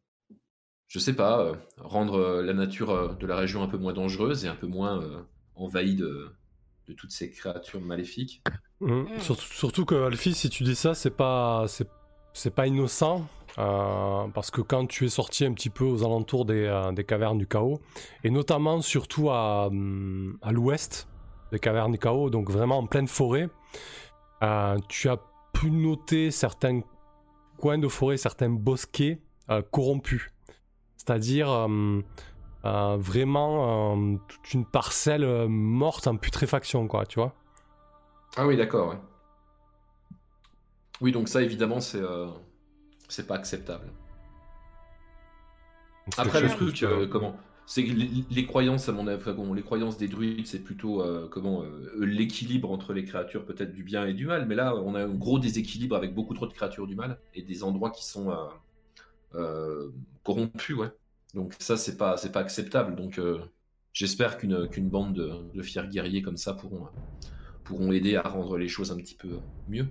je sais pas, euh, rendre euh, la nature euh, de la région un peu moins dangereuse et un peu moins euh, envahie de, de toutes ces créatures maléfiques. Mhm. Mm. Surtout, surtout que Alfie, si tu dis ça, c'est pas, c'est, c'est pas innocent. euh, parce que quand tu es sorti un petit peu aux alentours des, euh, des cavernes du chaos, et notamment surtout à, hum, à l'ouest des cavernes du chaos, donc vraiment en pleine forêt, euh, tu as pu noter certains coins de forêt, certains bosquets euh, corrompus. C'est-à-dire hum, euh, vraiment euh, toute une parcelle euh, morte en putréfaction, quoi, tu vois. Ah oui, d'accord, ouais. Oui, donc ça, évidemment, c'est euh, c'est pas acceptable. Après, le truc, que- euh, comment C'est que les, les croyances, à mon avis, enfin, bon, les croyances des druides, c'est plutôt euh, comment euh, l'équilibre entre les créatures, peut-être du bien et du mal. Mais là, on a un gros déséquilibre avec beaucoup trop de créatures du mal et des endroits qui sont euh, euh, corrompus, ouais. Donc ça, c'est pas, c'est pas acceptable. Donc euh, j'espère qu'une qu'une bande de, de fiers guerriers comme ça pourront, pourront aider à rendre les choses un petit peu mieux.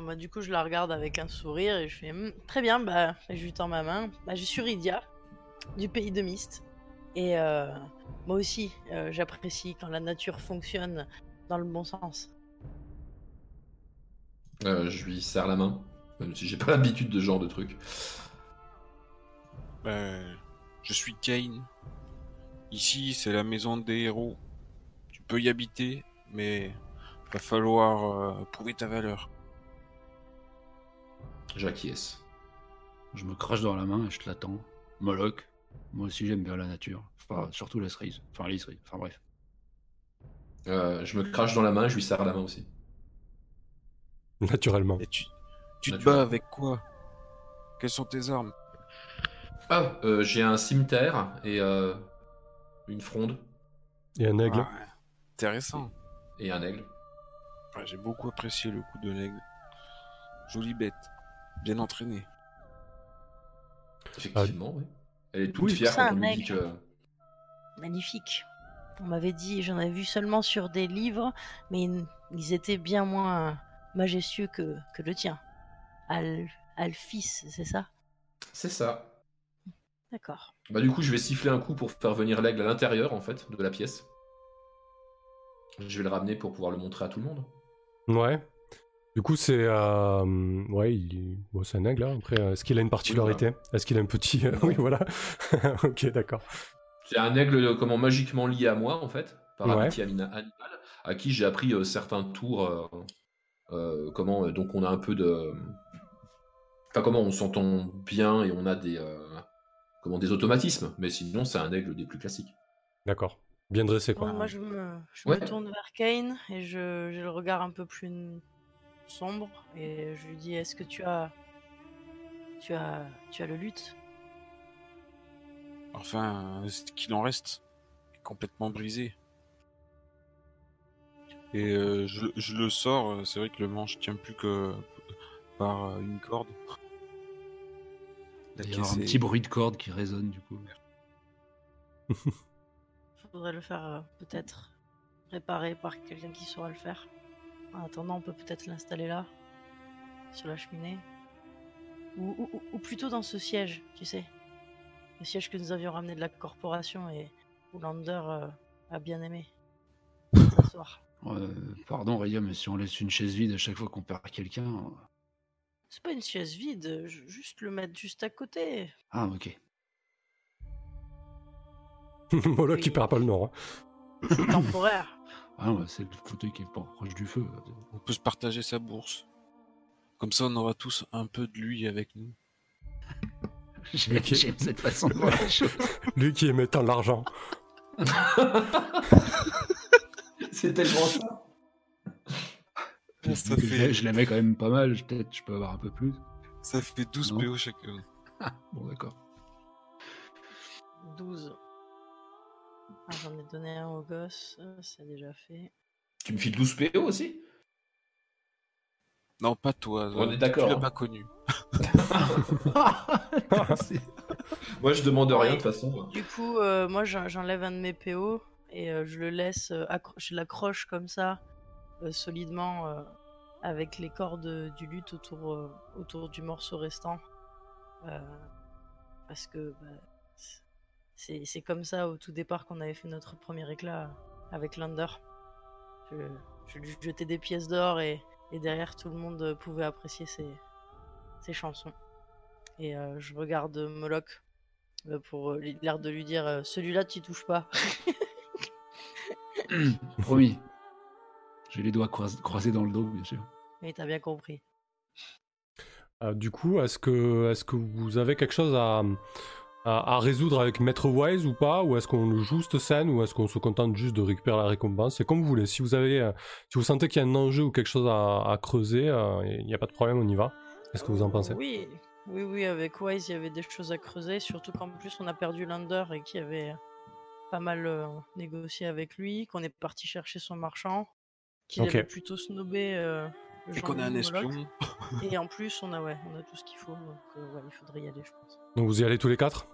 Bah, du coup, je la regarde avec un sourire et je fais Hum, très bien. Bah, je lui tends ma main. Bah, je suis Rydia, du pays de Mist. Et euh, moi aussi, euh, j'apprécie quand la nature fonctionne dans le bon sens. Euh, je lui serre la main, même si j'ai pas l'habitude de ce genre de truc. Ben, je suis Kane. Ici, c'est la maison des héros. Tu peux y habiter, mais va falloir euh, prouver ta valeur. J'acquiesce. Je me crache dans la main et je te l'attends. Moloch, moi aussi j'aime bien la nature. Enfin, surtout la cerise. Enfin, les cerises. Enfin, bref. Euh, je me crache dans la main, je lui serre la main aussi. Naturellement. Et tu, tu te bats avec quoi? Quelles sont tes armes? Ah, euh, j'ai un cimetière et euh, une fronde Et un aigle. Ah Intéressant. et un aigle. Ouais, J'ai beaucoup apprécié le coup de l'aigle. Jolie bête. Bien entraînée. Effectivement, oui. Elle est toute Oui. fière Ça, quand on un lui dit aigle. que. Magnifique. On m'avait dit, j'en avais vu seulement sur des livres, mais ils- ils étaient bien moins majestueux que, que le tien. Al, Alphys, c'est ça? C'est ça. D'accord. Bah, du coup, je vais siffler un coup pour faire venir l'aigle à l'intérieur, en fait, de la pièce. Je vais le ramener pour pouvoir le montrer à tout le monde. Ouais. Du coup, c'est. euh, Ouais, il... bon, c'est un aigle, hein. Après, euh, est-ce qu'il a une particularité? Est-ce qu'il a un petit. euh, Oui, voilà. ok, d'accord. C'est un aigle comment magiquement lié à moi en fait, par Ouais. amitié animale, à qui j'ai appris euh, certains tours. euh, euh, comment euh, donc on a un peu de, enfin comment on s'entend bien et on a des euh, comment des automatismes, mais sinon c'est un aigle des plus classiques. D'accord. Bien dressé, quoi. Moi, je me, je Ouais. me tourne vers Kane et je, j'ai le regard un peu plus sombre et je lui dis Est-ce que tu as. Tu as, tu as le lutte Enfin, ce qu'il en reste est complètement brisé. Et euh, je, je le sors, euh, c'est vrai que le manche tient plus que par euh, une corde. La Il y a un petit bruit de corde qui résonne du coup. faudrait le faire euh, peut-être réparer par quelqu'un qui saura le faire. En attendant, on peut peut-être l'installer là, sur la cheminée. Ou, ou- ou- ou plutôt dans ce siège, tu sais. Le siège que nous avions ramené de la corporation et où Lander euh, a bien aimé. Euh, pardon, Raya, mais si on laisse une chaise vide à chaque fois qu'on perd quelqu'un. Euh, C'est pas une chaise vide, ju- juste le mettre juste à côté. Ah, ok. Moloch qui perd pas le nord. hein. Temporaire. Ah non, c'est le fauteuil qui est pas proche du feu. On peut se partager sa bourse. Comme ça, on aura tous un peu de lui avec nous. J'aime Ok. j'aime cette façon de voir la chose. Lui qui aimait tant l'argent. c'est tellement ça. Ça, Je fait, je la mets quand même pas mal, je- peut-être je peux avoir un peu plus. ça fait 12 Non. PO chacun. Bon, d'accord. 12. Ah, J'en ai donné un au gosse, euh, c'est déjà fait. Tu me files 12 PO aussi? Non, pas toi. On euh, est d'accord, Tu l'as hein. pas connu. Moi je demande rien de toute façon. Du coup, euh, moi j'en- j'enlève un de mes PO et euh, je le laisse, euh, je l'accroche comme ça, solidement, euh, avec les cordes du luth autour, euh, autour du morceau restant. Euh, parce que bah, c'est comme ça au tout départ qu'on avait fait notre premier éclat avec Lander. Je, je lui jetais des pièces d'or et, et derrière tout le monde pouvait apprécier ses, ses chansons. Et euh, je regarde Moloch euh, pour euh, l'air de lui dire euh, celui-là, tu touches pas. Promis. J'ai les doigts crois- croisés dans le dos, bien sûr. Mais t'as bien compris. Euh, du coup, est-ce que, est que vous avez quelque chose à, à, à résoudre avec Maître Wise ou pas? Ou est-ce qu'on joue cette scène Ou est-ce qu'on se contente juste de récupérer la récompense? C'est comme vous voulez. Si vous, avez, euh, si vous sentez qu'il y a un enjeu ou quelque chose à, à creuser, euh, il n'y a pas de problème, on y va. Qu'est-ce que vous en pensez? Oui, oui, oui, avec Wise, il y avait des choses à creuser, surtout qu'en plus on a perdu Lander et qui avait pas mal euh, négocié avec lui, qu'on est parti chercher son marchand, qu'il Ok. avait plutôt snobé. euh, Et qu'on a un espion. Et en plus, on a, ouais, on a tout ce qu'il faut, donc euh, ouais, il faudrait y aller, je pense. Donc vous y allez tous les quatre?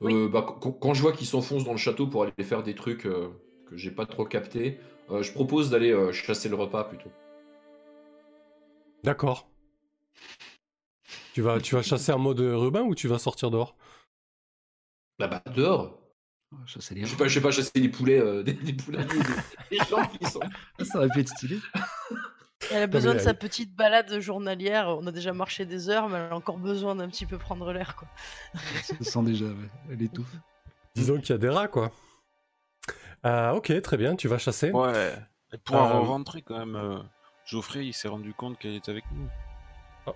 Oui. Euh, bah, quand, je vois qu'ils s'enfoncent dans le château pour aller faire des trucs euh, que j'ai pas trop capté, euh, je propose d'aller euh, chasser le repas plutôt. D'accord. Tu vas, tu vas chasser en mode Rubin ou tu vas sortir dehors? Bah, bah dehors. Ah, Chasser les Je sais pas, je sais pas chasser des poulets, euh, des, des poulaillers, des, des gens qui sont. Ah, Ça aurait pu être stylé. Elle a besoin de sa petite balade journalière. On a déjà marché des heures, mais elle a encore besoin d'un petit peu prendre l'air, quoi. Je sens déjà, ouais. Elle étouffe. Disons qu'il y a des rats, quoi. Euh, ok, très bien, tu vas chasser. Ouais. Elle pourra Euh, rentrer quand même. euh, Geoffrey, il s'est rendu compte qu'elle était avec nous.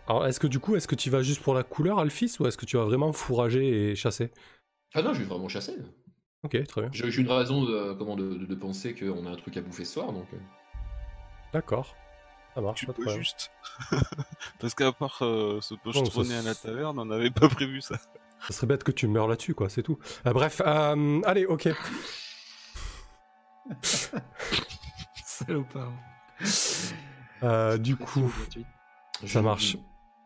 Alors, est-ce que du coup, est-ce que tu vas juste pour la couleur, Alphys, ou est-ce que tu vas vraiment fourrager et chasser? Ah non, je vais vraiment chasser. Ok, très bien. J'ai une raison de, comment, de, de- de penser qu'on a un truc à bouffer ce soir, donc. euh. D'accord. Ça marche, Tu pas de peux problème. juste. Parce qu'à part euh, pochetronné ça, à la taverne, on n'avait pas prévu ça. Ça serait bête que tu meurs là-dessus, quoi, c'est tout. Euh, bref, euh, allez, ok. Salopard. Euh, du coup, Ça marche.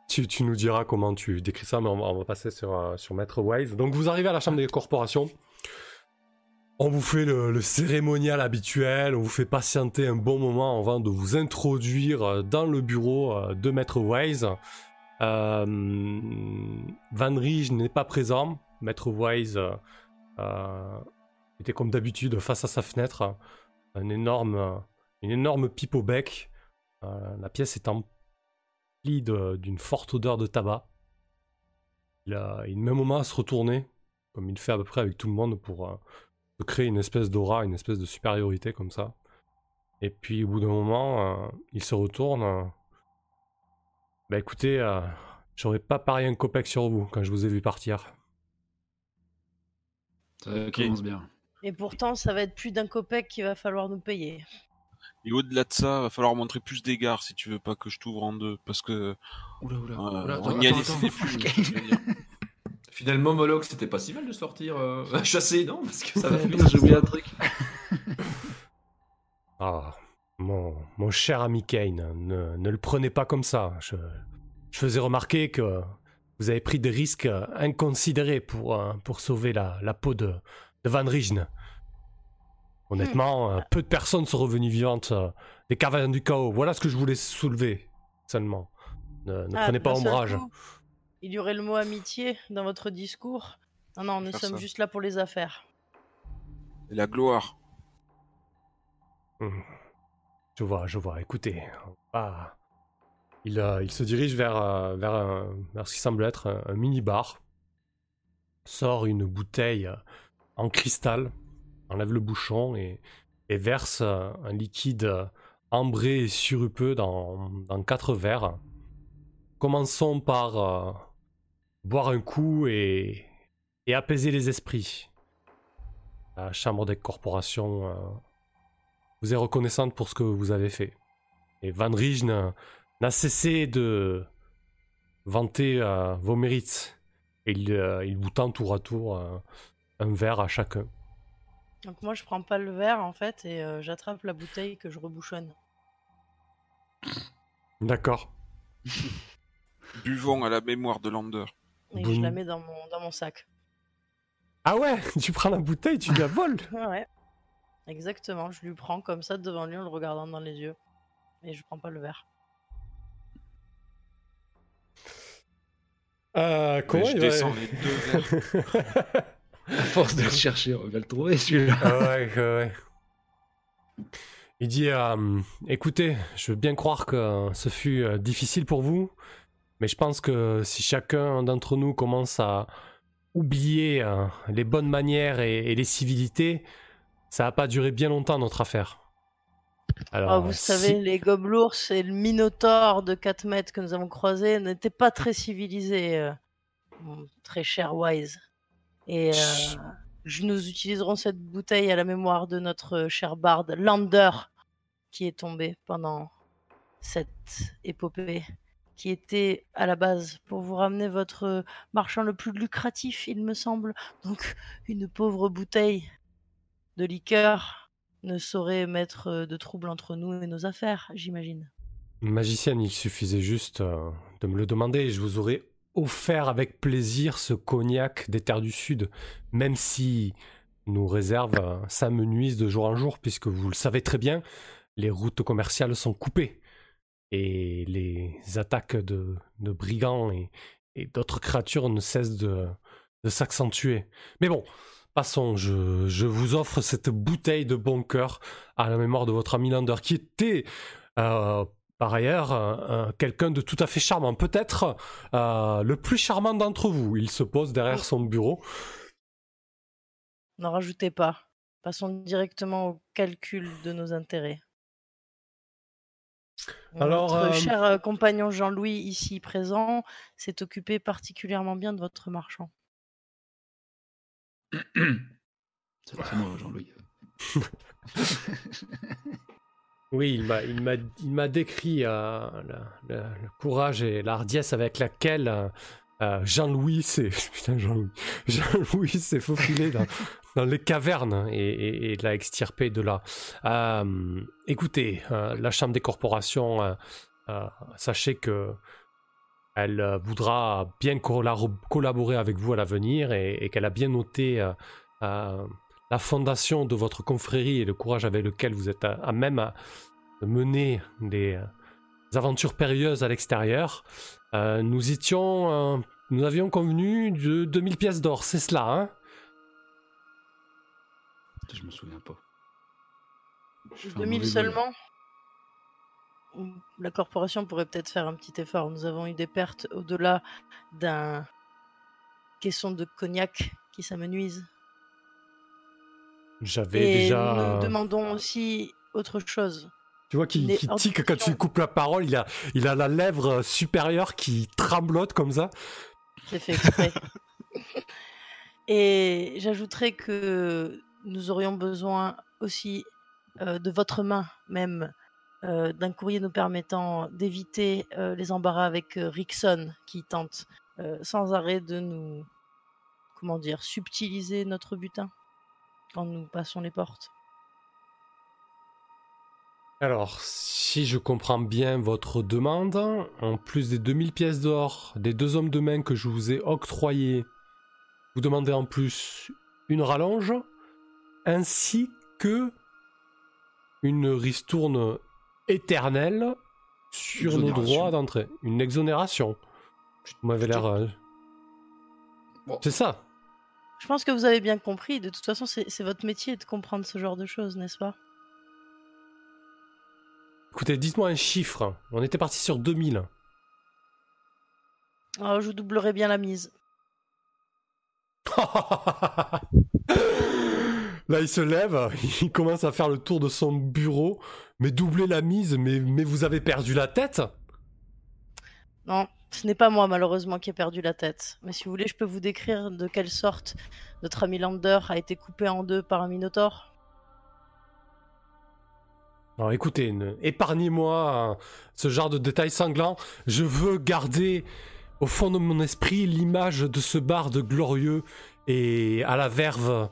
tu, tu nous diras comment tu décris ça, mais on va, on va passer sur, euh, sur Maître Wise. Donc, vous arrivez à la chambre des corporations. On vous fait le, cérémonial habituel, on vous fait patienter un bon moment avant de vous introduire euh, dans le bureau euh, de Maître Wise. Euh, Van Rige n'est pas présent. Maître Wise était comme d'habitude face à sa fenêtre. Un énorme, une énorme pipe au bec. La pièce est emplie d'une forte odeur de tabac. Il a il met un moment à se retourner, comme il fait à peu près avec tout le monde, pour se créer une espèce d'aura, une espèce de supériorité comme ça. Et puis au bout d'un moment, euh, il se retourne. euh, bah écoutez, euh, j'aurais pas parié un copec sur vous quand je vous ai vu partir. Ça commence bien. Et pourtant, ça va être plus d'un copec qu'il va falloir nous payer. Et au-delà de ça, va falloir montrer plus d'égard si tu veux pas que je t'ouvre en deux. Parce que Oula, oula. euh, oula, on attends, y a attends, laissé attends. des plumes. Finalement, Moloch, c'était pas si mal de sortir euh, chasser, non Parce que ça va J'ai oublié un truc. Ah, mon, mon cher ami Kane, ne, ne le prenez pas comme ça. Je, je faisais remarquer que vous avez pris des risques inconsidérés pour, euh, pour sauver la, la peau de, de Van Rijen. Honnêtement, euh, peu de personnes sont revenues vivantes euh, des cavernes du chaos. Voilà ce que je voulais soulever, seulement. Ne, ne Ah, prenez pas ombrage. coup, Il y aurait le mot amitié dans votre discours. Non, non, nous sommes ça. juste là pour les affaires. Et la gloire. Hmm. Je vois, je vois. Écoutez, ah, il, euh, il se dirige vers, euh, vers, un- vers ce qui semble être un, un mini-bar, sort une bouteille euh, en cristal, enlève le bouchon et, et verse euh, un liquide euh, ambré et sirupeux dans, dans quatre verres. Commençons par euh, boire un coup et, et apaiser les esprits. La chambre des corporations euh, vous est reconnaissante pour ce que vous avez fait. Et Van Rij n'a n'a cessé de vanter euh, vos mérites. Et il, euh, il vous tend tour à tour euh, un verre à chacun. Donc moi, je prends pas le verre en fait et euh, j'attrape la bouteille que je rebouchonne. D'accord. Buvons à la mémoire de Lander. Et Boum. je la mets dans mon, dans mon sac. Ah ouais, tu prends la bouteille, tu la voles. Ouais. Exactement, je lui prends comme ça devant lui en le regardant dans les yeux. Et je prends pas le verre. Euh, comment je il va- descends les deux verres. À force de le chercher, on va le trouver celui-là. Ah ouais, ouais, ouais. Il dit euh, Écoutez, je veux bien croire que ce fut euh, difficile pour vous, Mais je pense que si chacun d'entre nous commence à oublier euh, les bonnes manières et, les civilités, ça va pas durer bien longtemps notre affaire. Alors, ah, vous savez, les gobelours et le minotaure de 4 mètres que nous avons croisé n'étaient pas très civilisés, euh, très cher Wise. Et euh, nous utiliserons cette bouteille à la mémoire de notre cher barde Lander, qui est tombé pendant cette épopée qui était à la base pour vous ramener votre marchand le plus lucratif, il me semble. Donc une pauvre bouteille de liqueur ne saurait mettre de trouble entre nous et nos affaires, j'imagine. Magicienne, il suffisait juste euh, de me le demander et je vous aurais offert avec plaisir ce cognac des terres du Sud, même si nous réserve ça me nuise de jour en jour, puisque vous le savez très bien, les routes commerciales sont coupées et les attaques de, brigands et, d'autres créatures ne cessent de, s'accentuer. Mais bon, passons, je, vous offre cette bouteille de bon cœur à la mémoire de votre ami Lander, qui était euh, par ailleurs quelqu'un de tout à fait charmant, peut-être euh, le plus charmant d'entre vous. Il se pose derrière son bureau. N'en rajoutez pas. Passons directement au calcul de nos intérêts. Alors, Notre euh, cher euh, compagnon Jean-Louis, ici présent, s'est occupé particulièrement bien de votre marchand. C'est moi, Jean-Louis. oui, il m'a, décrit euh, le, courage et l'ardiesse avec laquelle Jean-Louis s'est, Jean-Louis, Jean-Louis s'est faufilé dans, dans les cavernes et, l'a extirpé de là. Euh, écoutez, euh, la Chambre des corporations, euh, sachez que elle voudra bien collaborer avec vous à l'avenir et, qu'elle a bien noté la fondation de votre confrérie et le courage avec lequel vous êtes à, même de mener des, aventures périlleuses à l'extérieur. nous étions, nous avions convenu de 2000 pièces d'or, c'est cela, hein? Je me souviens pas. 2000 seulement La corporation pourrait peut-être faire un petit effort. Nous avons eu des pertes au-delà d'un caisson de cognac qui s'amenuise. J'avais déjà. Nous demandons aussi autre chose. Tu vois qu'il tique quand tu coupes la parole, il a, il a la lèvre supérieure qui tremblote comme ça. C'est fait exprès. Et j'ajouterais que nous aurions besoin aussi de votre main, même d'un courrier nous permettant d'éviter les embarras avec Rickson, qui tente sans arrêt de nous, comment dire, subtiliser notre butin quand nous passons les portes. Alors, si je comprends bien votre demande, en plus des 2000 pièces d'or des deux hommes de main que je vous ai octroyés, vous demandez en plus une rallonge ainsi que une ristourne éternelle sur nos droits d'entrée. Une exonération. Vous m'avez l'air. Euh, c'est ça. Je pense que vous avez bien compris. De toute façon, c'est votre métier de comprendre ce genre de choses, n'est-ce pas? Écoutez, dites-moi un chiffre. On était parti sur 2000. Oh, je doublerai bien la mise. Là, il se lève, il commence à faire le tour de son bureau, mais doubler la mise, mais, mais vous avez perdu la tête? Non, ce n'est pas moi malheureusement qui ai perdu la tête. Mais si vous voulez, je peux vous décrire de quelle sorte notre ami Lander a été coupé en deux par un Minotaure. Alors écoutez, épargnez-moi ce genre de détails sanglants. Je veux garder au fond de mon esprit l'image de ce barde glorieux et à la verve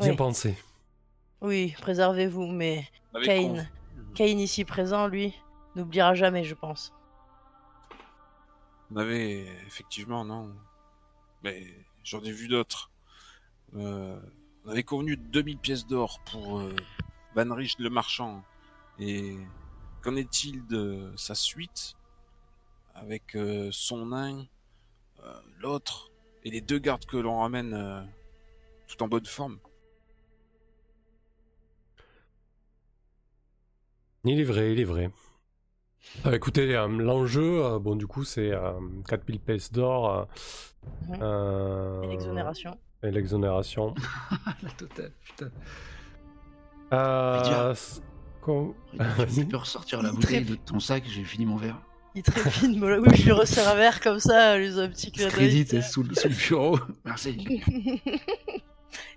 Bien pensé. Oui, préservez-vous, mais Kane, Kane ici présent, lui, n'oubliera jamais, je pense. On avait effectivement, non. Mais j'en ai vu d'autres. Euh, on avait convenu 2000 pièces d'or pour euh, Van Rich le marchand. Et qu'en est-il de sa suite? Avec euh, son nain, l'autre et les deux gardes que l'on ramène tout en bonne forme Il est vrai, il est vrai. Euh, écoutez, euh, l'enjeu, euh, bon, du coup, c'est euh, 4000 pièces d'or. euh, Et l'exonération. et l'exonération. La totale, putain. Euh, com- Tu peux ressortir la bouteille de ton sac, j'ai fini mon verre. Il trépide, Moloch. Oui, je lui resserre un verre comme ça, lui un petit clin d'œil. Crédit sous, le- sous le bureau. Merci.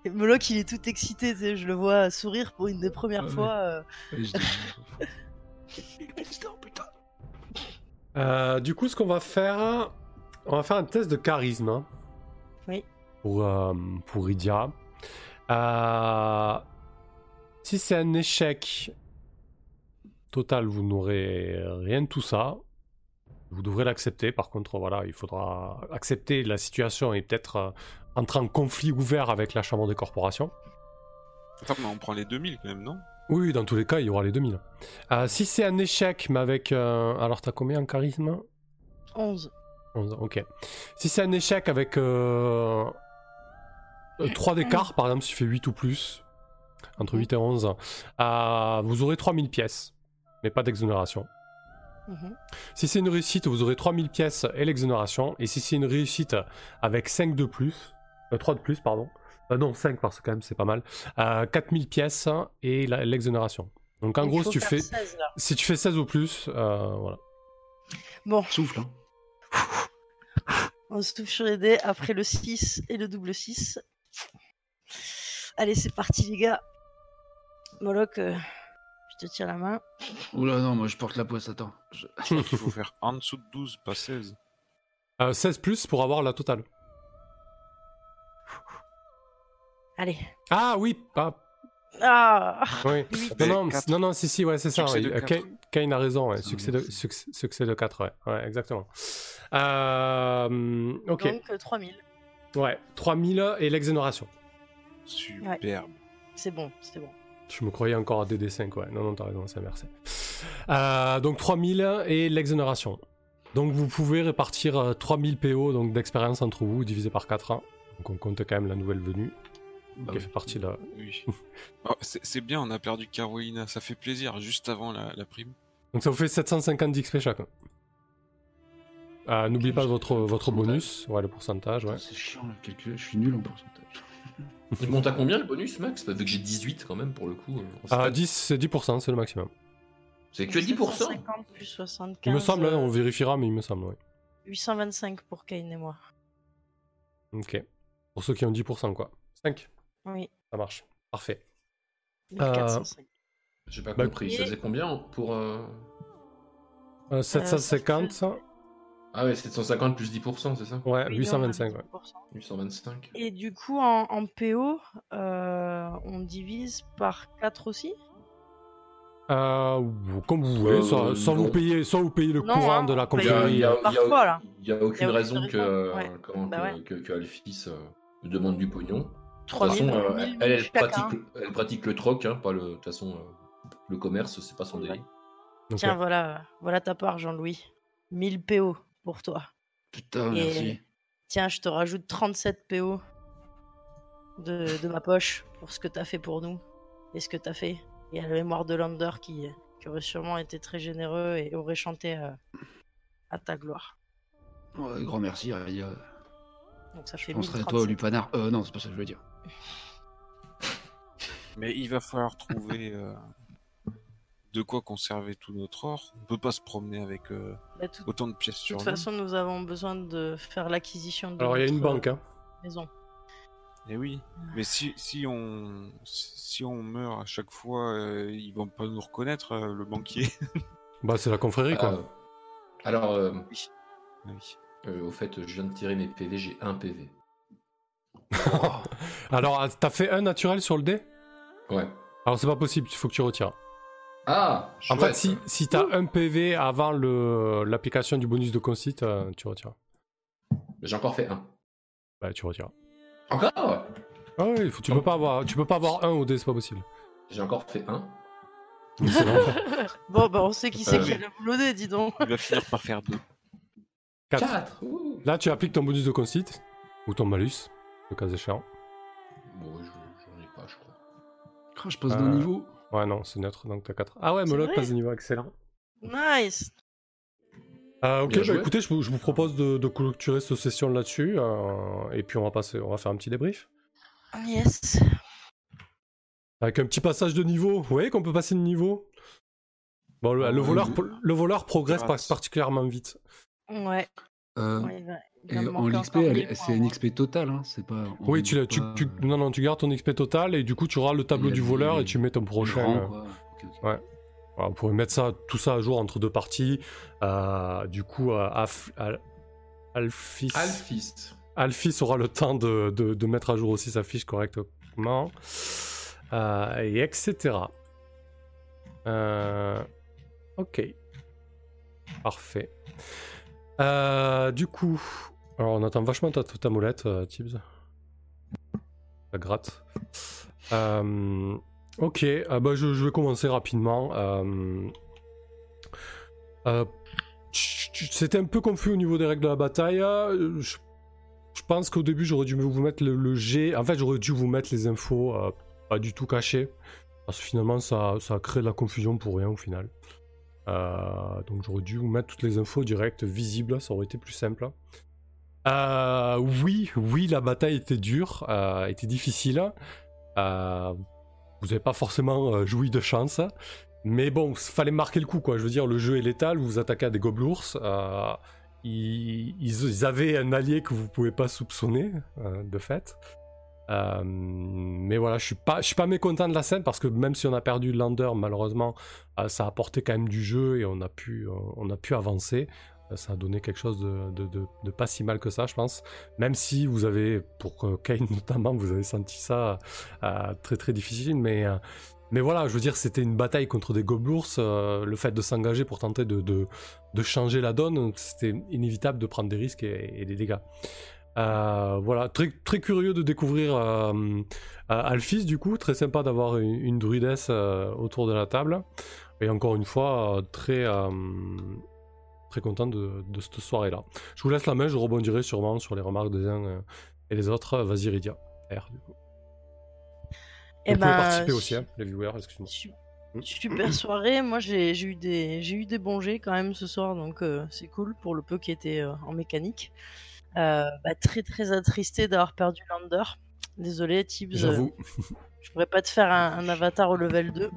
Et Moloch, il est tout excité, tu sais, je le vois sourire pour une des premières Ouais. fois. euh, dis, putain. Euh, du coup, ce qu'on va faire, on va faire un test de charisme. hein, Oui. Pour, euh, pour Idia. Euh, si c'est un échec total, vous n'aurez rien de tout ça. Vous devrez l'accepter. Par contre, voilà, il faudra accepter la situation et peut-être euh, entrer en conflit ouvert avec la Chambre des corporations. Attends, mais on prend les 2000 quand même, non? Oui, dans tous les cas, il y aura les 2000. Euh, si c'est un échec, mais avec. euh, Alors, t'as combien en charisme? 11. 11, ok. Si c'est un échec avec euh, 3 d'écart, par exemple, si tu fais 8 ou plus, entre 8 et 11, euh, vous aurez 3000 pièces, mais pas d'exonération. Mhm. Si c'est une réussite, vous aurez 3000 pièces et l'exonération. Et si c'est une réussite avec 5 de plus, euh, 3 de plus, pardon, euh, non, 5 parce que quand même c'est pas mal, euh, 4000 pièces et l'exonération. Donc en Il gros, si tu, fais, 16, là. si tu fais 16 ou plus, euh, voilà. Bon, Souffle, hein. on se touche sur les dés après le 6 et le double 6. Allez, c'est parti, les gars. Moloch, euh, je te tiens la main. Oula, non, moi je porte la poisse, attends. Je- Je crois qu'il faut faire en dessous de 12, pas 16. Euh, 16 plus pour avoir la totale. Allez. Ah oui, ah, Ah oui. Non, non, non, non, si, si, ouais, c'est ça. Ouais. quatre. Kane, Kane a raison, ouais. Succès, de, succès, succès de 4, ouais. ouais, exactement. Euh, ok, Donc, euh, 3000. ouais, 3000 et l'exonération. Superbe. C'est bon, c'est bon. Je me croyais encore à DD5, ouais. Non, non, t'as raison, c'est merci. Euh, donc 3000 et l'exonération. Donc vous pouvez répartir euh, 3000 PO donc d'expérience entre vous, divisé par 4 ans. Donc on compte quand même la nouvelle venue, Bah qui oui. fait partie. Oui. Oh, c'est bien, on a perdu Carolina, ça fait plaisir, juste avant la, la prime. Donc ça vous fait 750 d'XP chacun. Euh, N'oubliez pas votre, bonus, ouais, le pourcentage, ouais. C'est chiant le calcul, je suis nul en pourcentage. Il monte à combien le bonus, Max? Vu que j'ai 18 quand même pour le coup. euh, Ah, pas. 10, c'est 10%, c'est le maximum. C'est que 10% 50 plus 75. Il me semble, hein, euh, on vérifiera, mais il me semble, ouais. 825 pour Kane et moi. Ok. Pour ceux qui ont 10%, quoi. 5, Oui, ça marche. Parfait. 1405. J'ai pas Bah, compris. Ça faisait combien pour. euh, Euh, 750, ça Ah ouais, 750 plus 10%, c'est ça? Ouais, Oui, 825, on a ouais. 10%. 825. Et du coup, en, en PO, euh, on divise par 4 aussi? Euh, comme vous voulez, Euh, soit vous payez, soit vous payez le Non, courant hein, de la paye, Il y a, aucune Il y a raison que, euh, ouais. Bah que, ouais. que, que Alphys, euh, demande du pognon. De toute 3000, façon, euh, 3000 elle, pratique, elle pratique le troc, hein, pas le, de toute façon, euh, le commerce, c'est pas son Ouais. délire. Tiens, voilà, voilà ta part, Jean-Louis. 1000 PO pour toi. Putain, Et- merci. Tiens, je te rajoute 37 PO de, de ma poche pour ce que t'as fait pour nous et ce que t'as fait. Et à la mémoire de Lander qui, qui aurait sûrement été très généreux et aurait chanté à ta gloire. Ouais, grand merci, Aria. Donc ça Je fait penserai à 1037. toi, Lupanar. Euh, non, c'est pas ça que je veux dire. Mais il va falloir trouver euh, de quoi conserver tout notre or. On peut pas se promener avec euh, Bah, tout- autant de pièces de sur toute nous. façon, nous avons besoin de faire l'acquisition de Alors il y a une banque, hein. euh, maison. Eh oui. Mais si, si on si on meurt à chaque fois, euh, ils vont pas nous reconnaître, euh, le banquier. Bah c'est la confrérie, quoi. Euh, alors, euh, Oui. Oui. euh, au fait, je viens de tirer mes PV, j'ai un PV. Alors, ah, t'as fait un naturel sur le dé? Ouais. Alors c'est pas possible, il faut que tu retires. Ah En chouette. fait, si, si t'as un PV avant le- l'application du bonus de concite, euh, tu retires. J'ai encore fait un. Bah tu retires. Encore? Ah oui, il faut- tu peux pas avoir, tu peux pas avoir un au dé, c'est pas possible. J'ai encore fait un. C'est l'enfer. Bon, bah on sait qui c'est Euh, qui a le boulot dé, dis donc. Il va finir par faire deux. Quatre. 4 Là, tu appliques ton bonus de concite ou ton malus, le cas échéant. Bon, je- j'en ai pas, je crois. Ah, je passe d'un Euh, niveau. Ouais, non, c'est neutre, donc t'as 4. Ah ouais, Moloch passe de niveau excellent. Nice. Euh, ok, bah écoutez, je vous, je vous propose de, de clôturer cette session là-dessus, euh, et puis on va passer, on va faire un petit débrief. Yes. Avec un petit passage de niveau. Vous voyez qu'on peut passer de niveau? Bon, le, le Ouais, voleur, le voleur progresse particulièrement vite. Ouais. Euh, ouais, et en mille c'est moi. XP totale, hein, c'est pas. on Oui, tu, non, non, tu gardes ton XP total et du coup tu auras le tableau du voleur et tu mets ton prochain. grand, euh, quoi. Ouais. Vous pourrez mettre ça, tout ça à jour entre deux parties. Euh, du coup, euh, Af- Al- Alphys, Alphys. Alphys aura le temps de, de- de mettre à jour aussi sa fiche correctement. Euh, et etc. Euh, ok. Parfait. Euh, du coup, alors on attend vachement ta, ta molette, euh, Tibbs. Ça gratte. Euh, ok, ah bah, je, je vais commencer rapidement. Euh, C'était un peu confus au niveau des règles de la bataille. Je, je pense qu'au début j'aurais dû vous mettre le, le G. En fait, j'aurais dû vous mettre les infos pas du tout cachées. Parce que finalement, ça, ça a créé de la confusion pour rien au final. Donc j'aurais dû vous mettre toutes les infos directes, visibles, ça aurait été plus simple. Euh, oui, oui, la bataille était dure, euh, était difficile. Euh, vous n'avez pas forcément joui de chance. Mais bon, il fallait marquer le coup, quoi. Je veux dire, le jeu est létal, vous vous attaquez à des gobelours. ils, avaient un allié que vous pouvez pas soupçonner, de fait. Mais voilà, je suis pas, suis pas mécontent de la scène parce que même si on a perdu lander, malheureusement, ça a apporté quand même du jeu et on a pu avancer. Ça a donné quelque chose de, pas si mal que ça, je pense. Même si vous avez, pour Kane notamment, vous avez senti ça euh, très très difficile, mais euh, mais voilà, je veux dire, c'était une bataille contre des gobelours. euh, le fait de s'engager pour tenter de, changer la donne, c'était inévitable de prendre des risques et, des dégâts. Voilà, très, très curieux de découvrir euh, Alphys, du coup, très sympa d'avoir une, une druidesse autour de la table. Et encore une fois, très, très content de, de cette soirée-là. Je vous laisse la main, je rebondirai sûrement sur les remarques des uns euh, et des autres. Vas-y, Rydia. R, du coup. Eh Vous pouvez ben, participer aussi, hein, les viewers, excuse-moi. Hmm. Super soirée. Moi, j'ai eu des j'ai eu des bons jets quand même ce soir, donc euh, c'est cool pour le peu qui était euh, en mécanique. Euh, bah, très très attristé d'avoir perdu Lander. Désolé, Tibbs. J'avoue. je pourrais pas te faire un, un avatar au level 2.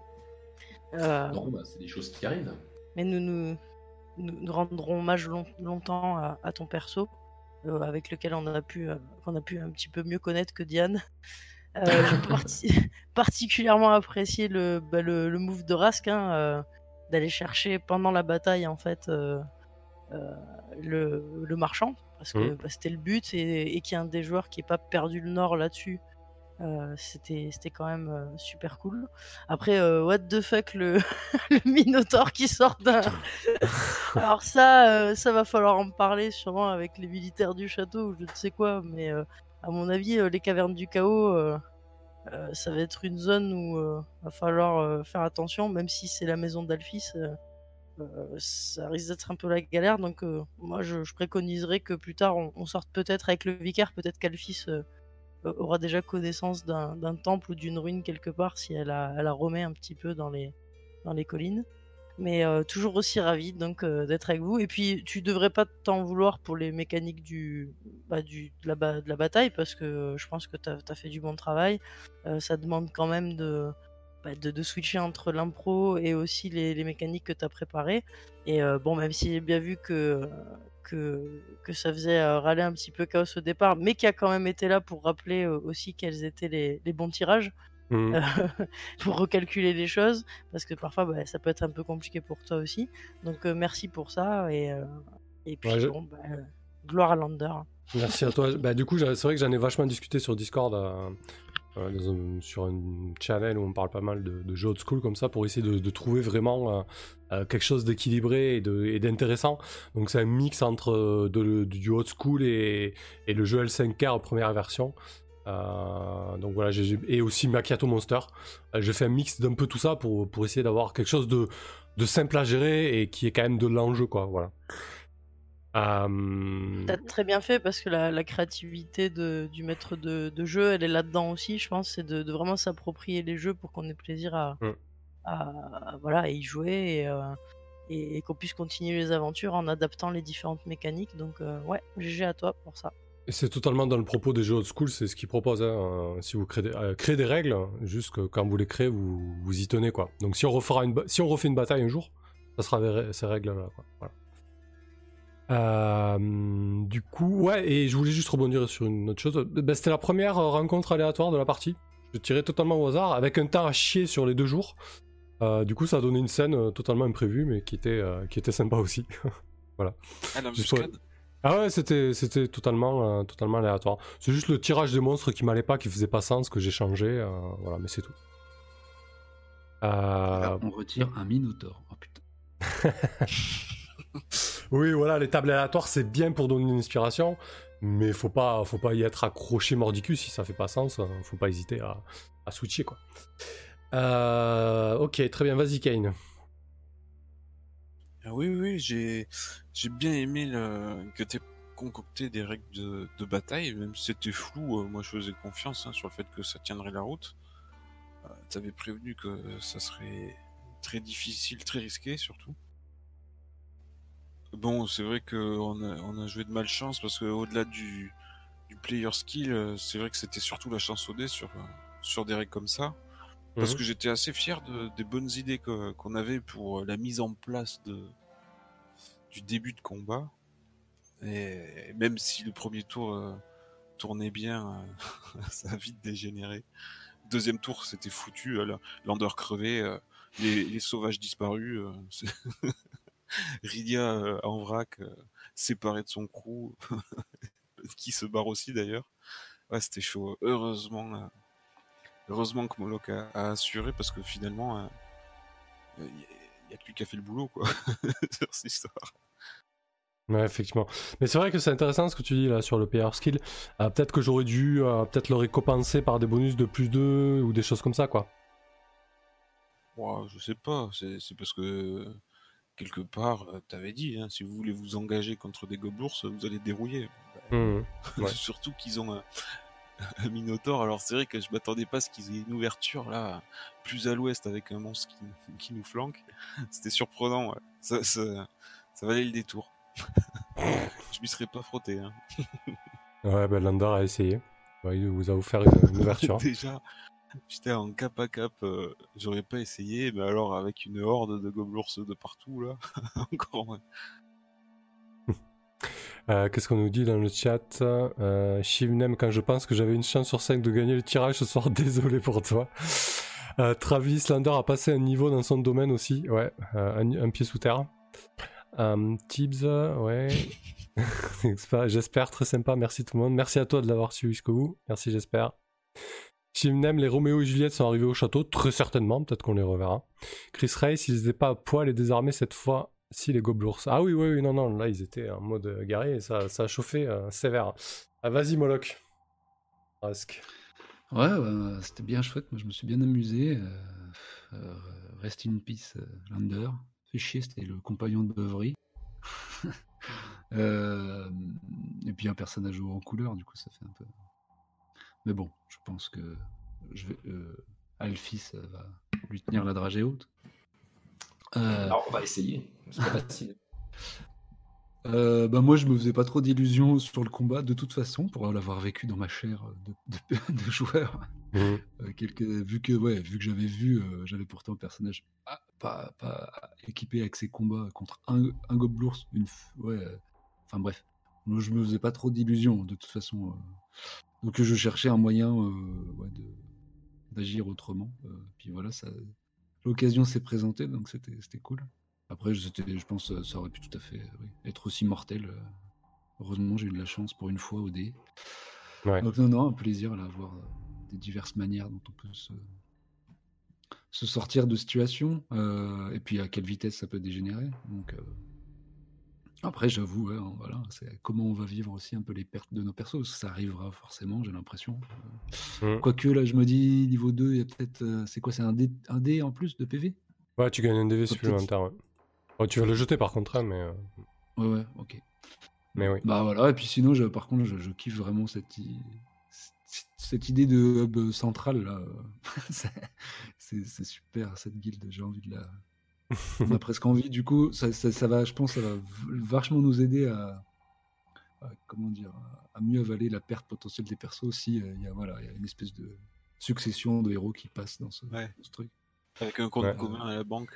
Euh, Non, bah, c'est des choses qui arrivent. mais nous nous, nous, rendrons hommage long- longtemps à, à ton perso, euh, avec lequel on a pu euh, a pu un petit peu mieux connaître que Diane. Euh, J'ai parti- particulièrement apprécié le, bah, le, le move de Rask, hein, d'aller chercher pendant la bataille en fait le, le marchand, parce que Mhm. bah, c'était le but, et, et qu'il y ait un des joueurs qui n'ait pas perdu le nord là-dessus. Euh, c'était c'était quand même euh, super cool. Après, euh, what the fuck, le, le Minotaur qui sort d'un. Alors, ça, ça va falloir en parler sûrement avec les militaires du château ou je ne sais quoi, mais à mon avis, les cavernes du chaos, ça va être une zone où va falloir faire attention, même si c'est la maison d'Alphys. ça risque d'être un peu la galère, donc moi je, je préconiserais que plus tard on, on sorte peut-être avec le vicaire, peut-être qu'Alphys aura déjà connaissance d'un temple ou d'une ruine quelque part si elle a, elle remet un petit peu dans les, collines. Mais euh, toujours aussi ravi donc euh, d'être avec vous. Et puis tu devrais pas t'en vouloir pour les mécaniques du, bah, du, de, la, la bataille parce que euh, je pense que tu as, fait du bon travail. Euh, ça demande quand même de, bah, de, de switcher entre l'impro et aussi les, les mécaniques que tu as préparées. Et euh, bon, même si j'ai bien vu que, que, que ça faisait euh, râler un petit peu Chaos au départ, mais qui a quand même été là pour rappeler euh, aussi quels étaient les, les bons tirages Mhm. pour recalculer les choses parce que parfois bah, ça peut être un peu compliqué pour toi aussi. Donc euh, merci pour ça et, euh, et puis Ouais, je- bon, bah, gloire à Lander. Merci à toi. Bah, du coup, c'est vrai que j'en ai vachement discuté sur Discord, euh, sur un channel où on parle pas mal de, jeux old school comme ça pour essayer de, trouver vraiment euh, euh, quelque chose d'équilibré et d'intéressant. Donc c'est un mix entre du old school et, le jeu L5R première version. Et aussi Macchiato Monster. J'ai fait un mix d'un peu tout ça pour, pour essayer d'avoir quelque chose de, de simple à gérer et qui est quand même de l'enjeu, quoi. Voilà. Euh, T'as très bien fait parce que la, la créativité de, du maître de, de jeu, elle est là-dedans aussi, je pense, c'est de, de vraiment s'approprier les jeux pour qu'on ait plaisir à, Mm. à, à- voilà, à y jouer et, euh, et, qu'on puisse continuer les aventures en adaptant les différentes mécaniques. Donc ouais, GG à toi pour ça. C'est totalement dans le propos des jeux old school, c'est ce qu'ils proposent. Hein. Si vous créez des, des règles, juste que quand vous les créez, vous, vous y tenez. quoi. Donc si on, refera une, si on refait une bataille un jour, ça sera ces règles-là. Voilà. Euh, du coup, ouais, et je voulais juste rebondir sur une autre chose. Ben, c'était la première rencontre aléatoire de la partie. Je tirais totalement au hasard, avec un temps à chier sur les deux jours. Euh, du coup, ça a donné une scène euh, totalement imprévue, mais qui était, qui était sympa aussi. voilà. Ah, ah ouais, c'était, c'était totalement, totalement aléatoire. C'est juste le tirage des monstres qui m'allait pas, qui faisait pas sens, que j'ai changé. voilà, mais c'est tout. on retire un Minotaur. Oh putain. oui, voilà, les tables aléatoires, c'est bien pour donner une inspiration, mais faut pas, faut pas y être accroché mordicus si ça fait pas sens. Hein. Faut pas hésiter à, switcher, quoi. Euh, ok, très bien, vas-y, Kane. Ah oui, oui, j'ai, bien aimé que tu concocté des règles de, bataille, même si c'était flou, euh, moi je faisais confiance hein, sur le fait que ça tiendrait la route. Euh, tu avais prévenu que ça serait très difficile, très risqué surtout. Bon, c'est vrai qu'on a, on a joué de malchance parce qu'au-delà du, du player skill, euh, c'est vrai que c'était surtout la chance au dé sur, euh, sur des règles comme ça. Parce mhm. que j'étais assez fier de, des bonnes idées qu'on avait pour la mise en place de, du début de combat. Et même si le premier tour euh, tournait bien, ça a vite dégénéré. Deuxième tour, c'était foutu. Lander crevé, les, les, sauvages disparus. Rydia euh, en vrac, euh, séparé de son crew, qui se barre aussi d'ailleurs. Ouais, c'était chaud. Heureusement, euh, heureusement que Moloch a, assuré parce que finalement, il n'y a, que lui qui a fait le boulot, quoi, sur cette histoire. Ouais, effectivement. Mais c'est vrai que c'est intéressant ce que tu dis là sur le PR skill. peut-être que j'aurais dû peut-être le récompenser par des bonus de plus 2 ou des choses comme ça, quoi. Ouais, je sais pas. C'est parce que quelque part, euh, t'avais dit, hein, si vous voulez vous engager contre des gobelours, vous allez dérouiller. Mmh, Surtout qu'ils ont un, Minotaur. Alors c'est vrai que je m'attendais pas à ce qu'ils aient une ouverture là, plus à l'ouest avec un monstre qui, nous flanque. C'était surprenant. Ça, ça, valait le détour. je m'y serais pas frotté. Hein. ouais, ben Lander a essayé. il vous a offert une, une ouverture. Déjà, J'étais en cap à cap, euh, j'aurais pas essayé, mais alors avec une horde de gobelours de partout, là, encore moins. Euh, qu'est-ce qu'on nous dit dans le chat euh, Shivnem, quand je pense que j'avais une chance sur 5 de gagner le tirage ce soir, désolé pour toi. Euh, Travis Lander a passé un niveau dans son domaine aussi, ouais, un, pied sous terre. Tibbs, ouais. j'espère, très sympa, merci tout le monde. Merci à toi de l'avoir su jusqu'au bout, merci, j'espère. Chimnem, les Roméo et Juliette sont arrivés au château, très certainement, peut-être qu'on les reverra. Chris Race, ils n'étaient pas à poil et désarmés cette fois, si les gobelours. Ah oui, oui, oui, non, non, là ils étaient en mode garé et ça, a chauffé euh, sévère. Ah, vas-y, Moloch. Presque. Ouais, c'était bien chouette, moi je me suis bien amusé. Euh, euh, rest in peace, Lander. Fait chier, c'était le compagnon de Beuvry. et puis un personnage en couleur, du coup ça fait un peu. Mais bon, je pense que je vais, euh, Alphys va lui tenir la dragée haute. Euh, Alors, on va essayer. C'est pas facile. Euh, bah moi, je me faisais pas trop d'illusions sur le combat de toute façon, pour l'avoir vécu dans ma chair de, de, joueur. Mhm. vu que, ouais, vu que j'avais vu, j'avais pourtant un personnage pas, pas, équipé avec ses combats contre un, un gobelours, une, ouais, enfin bref. Moi, je me faisais pas trop d'illusions de toute façon. Donc je cherchais un moyen euh, d'agir autrement. Euh, puis voilà, ça, l'occasion s'est présentée, donc c'était cool. Après, je, pense que ça aurait pu tout à fait être aussi mortel. Euh. Heureusement, j'ai eu de la chance pour une fois au dé. Donc non, non, un plaisir à voir des diverses manières dont on peut se, se sortir de situation et puis à quelle vitesse ça peut dégénérer. Donc après, j'avoue, voilà, c'est comment on va vivre aussi un peu les pertes de nos persos. Ça arrivera forcément, j'ai l'impression. Euh. Mmh. Quoique, là, je me dis, niveau 2, il y a peut-être. Euh, c'est quoi C'est un dé, un dé en plus de PV Ouais, tu gagnes un DV supplémentaire, ouais. Tu vas le jeter par contre, hein, mais. Euh, ouais, ouais, ok. Mais oui. Bah voilà, et puis sinon, je, par contre, je, kiffe vraiment cette, cette idée de hub central, là. c'est super, cette guilde, j'ai envie de la on a presque envie. Du coup, ça, ça, va, je pense, ça va vachement nous aider à, comment dire, à mieux avaler la perte potentielle des persos si il y a voilà, y a une espèce de succession de héros qui passent dans ce, truc. Avec un compte commun à la banque.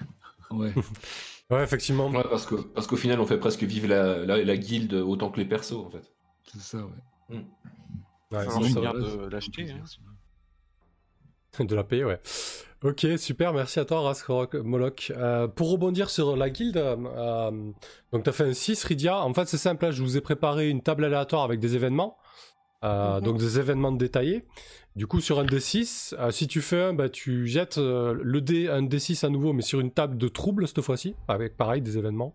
Ouais. ouais, effectivement. Ouais, parce que parce qu'au final, on fait presque vivre la, la, guilde autant que les persos, en fait. C'est ça, ouais. Mm. Ouais, c'est de l'acheter. Hein. De la payer, ouais. Ok, super, merci à toi, Raskrok Moloch. Euh, pour rebondir sur la guilde, euh, donc tu as fait un 6, Rydia. En fait, c'est simple, là, je vous ai préparé une table aléatoire avec des événements. Euh, mhm. Donc des événements détaillés. Du coup, sur un D6, si tu fais un, bah, tu jettes le D, un D6 à nouveau, mais sur une table de troubles cette fois-ci, avec pareil des événements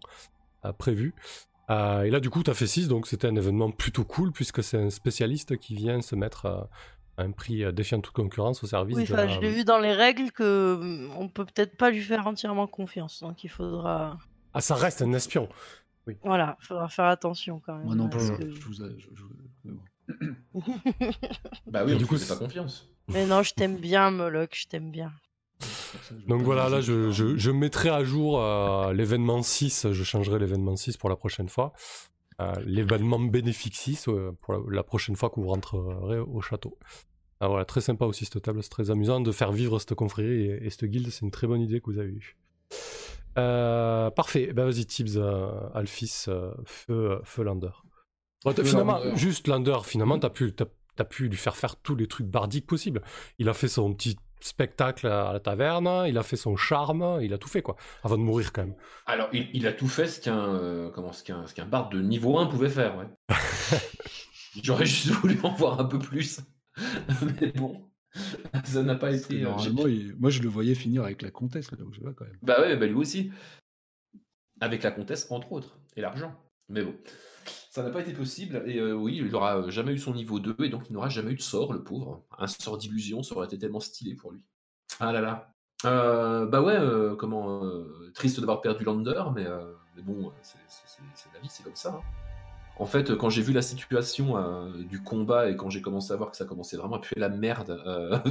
prévus. et là, du coup, tu as fait 6, donc c'était un événement plutôt cool, puisque c'est un spécialiste qui vient se mettre un prix euh, défiant toute concurrence au service. Oui, je l'ai vu dans les règles que mm, on peut peut-être pas lui faire entièrement confiance, donc il faudra. Ah, ça reste un espion. Oui. Voilà, faudra faire attention quand même. Moi non plus. Je vous, bah oui, du coup, c'est pas confiance. Mais non, je t'aime bien, Moloch, je t'aime bien. Donc voilà, là, je, je, mettrai à jour euh, l'événement 6, je changerai l'événement 6 pour la prochaine fois. Euh, l'événement bénéfique 6 pour la, prochaine fois que vous rentrerez au château. Ah, voilà, très sympa aussi cette table, c'est très amusant de faire vivre cette confrérie et, cette guilde, c'est une très bonne idée que vous avez eue. Euh, parfait, ben vas-y Tibbs, euh, Alphys, feu, feu Lander. finalement, juste Lander, finalement, t'as pu, as, pu lui faire faire tous les trucs bardiques possibles. Il a fait son petit spectacle à la taverne, il a fait son charme, il a tout fait quoi, avant de mourir quand même. Alors il, a tout fait ce qu'un euh, comment ce qu'un ce qu'un bard de niveau 1 pouvait faire, ouais. J'aurais juste voulu en voir un peu plus. Mais bon, ça n'a pas été. Euh, moi je le voyais finir avec la comtesse là où je vais quand même. Bah ouais, bah lui aussi. Avec la comtesse entre autres et l'argent. Mais bon. Ça n'a pas été possible, et euh, oui, il n'aura jamais eu son niveau 2, et donc il n'aura jamais eu de sort, le pauvre. Un sort d'illusion, ça aurait été tellement stylé pour lui. Ah là là. Euh, bah ouais, euh, comment. triste d'avoir perdu Lander, mais, bon, c'est la vie, c'est comme ça. Hein. En fait, quand j'ai vu la situation du combat et quand j'ai commencé à voir que ça commençait vraiment à puer la merde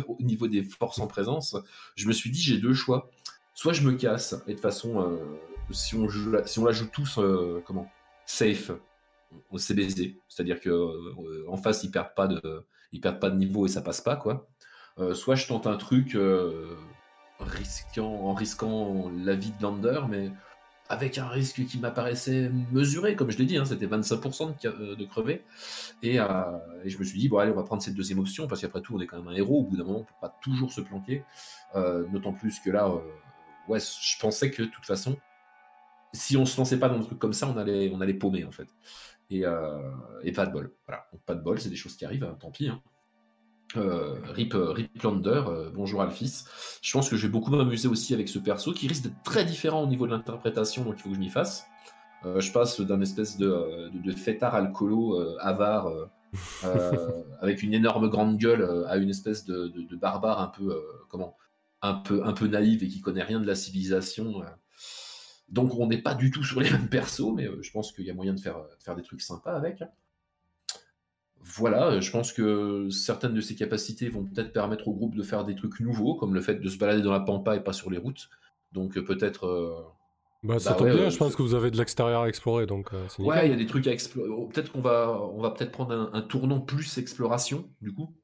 au niveau des forces en présence, je me suis dit j'ai deux choix. Soit je me casse et de façon, si on si on la joue tous, comment, safe, au CBZ, c'est-à-dire que euh, en face ils perdent pas de ils perdent pas de niveau et ça passe pas quoi. Euh, soit je tente un truc euh, en risquant la vie de Lander, mais avec un risque qui m'apparaissait mesuré, comme je l'ai dit, hein, c'était 25% de, de, crever. Et, je me suis dit, bon, allez, on va prendre cette deuxième option, parce qu'après tout, on est quand même un héros, au bout d'un moment, on peut pas toujours se planquer. D'autant plus que là, ouais, je pensais que de toute façon, si on se lançait pas dans un truc comme ça, on allait, on allait paumer, en fait. Euh, et, pas de bol. Voilà, pas de bol, c'est des choses qui arrivent, hein, tant pis. Hein. Euh, Rip, euh, Rip Lander, bonjour Alphys. Je pense que je vais beaucoup m'amuser aussi avec ce perso qui risque d'être très différent au niveau de l'interprétation, donc il faut que je m'y fasse. je passe d'un espèce de, de, fêtard alcoolo avare avec une énorme grande gueule à une espèce de, de barbare un peu comment un peu un peu naïve et qui connaît rien de la civilisation donc on n'est pas du tout sur les mêmes persos, mais euh, je pense qu'il y a moyen de faire, faire des trucs sympas avec. Voilà, euh, je pense que certaines de ces capacités vont peut-être permettre au groupe de faire des trucs nouveaux, comme le fait de se balader dans la pampa et pas sur les routes. Donc euh, peut-être. bah, ça bah tombe bien, je pense que vous avez de l'extérieur à explorer, donc Ouais, il y a des trucs à explorer. Oh, peut-être qu'on va, on va peut-être prendre un, tournant plus exploration, du coup,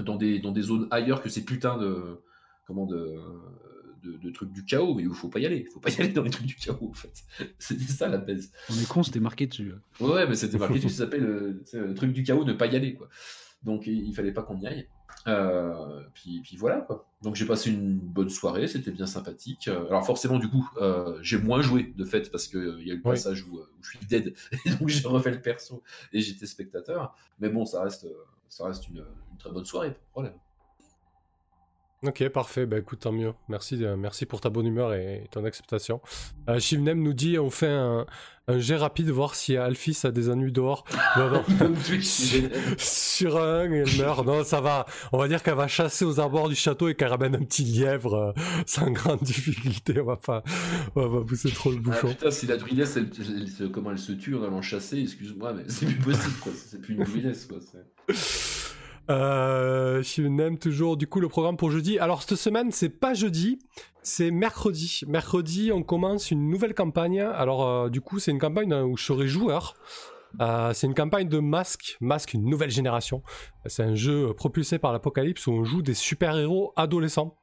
dans des, dans des zones ailleurs que ces putains de, comment de, de, trucs du chaos, mais il faut pas y aller. Il faut pas y aller dans les trucs du chaos, en fait. C'était ça la baisse. On est con, c'était marqué dessus. Ouais, mais c'était marqué dessus, ça s'appelle euh, le, truc du chaos, ne pas y aller, quoi. Donc il, fallait pas qu'on y aille. Euh, puis, puis, voilà, quoi. Donc j'ai passé une bonne soirée, c'était bien sympathique. Euh, alors forcément, du coup, j'ai moins joué, de fait, parce qu'il y a eu le passage où, je suis dead, et donc j'ai refait le perso, et j'étais spectateur. Mais bon, ça reste, ça reste une, une très bonne soirée, pas de problème. Ok, parfait. Bah écoute, tant mieux. Merci, euh, merci pour ta bonne humeur et ton acceptation. Euh, Shivnem nous dit on fait un, un jet rapide, voir si Alphys a des ennuis dehors. Sur un, elle meurt. Non, ça va. On va dire qu'elle va chasser aux abords du château et qu'elle ramène un petit lièvre euh, sans grande difficulté. On va pas, on va pousser trop le bouchon. Ah, putain, si la druidesse, elle, comment elle se tue en allant chasser, excuse-moi, mais c'est plus possible, quoi. C'est plus une druidesse, quoi. Euh, je toujours du coup le programme pour jeudi. Alors cette semaine c'est pas jeudi, c'est mercredi. Mercredi on commence une nouvelle campagne. Alors euh, du coup c'est une campagne où je serai joueur. Euh, c'est une campagne de Masque, Masque une nouvelle génération. C'est un jeu propulsé par l'Apocalypse où on joue des super-héros adolescents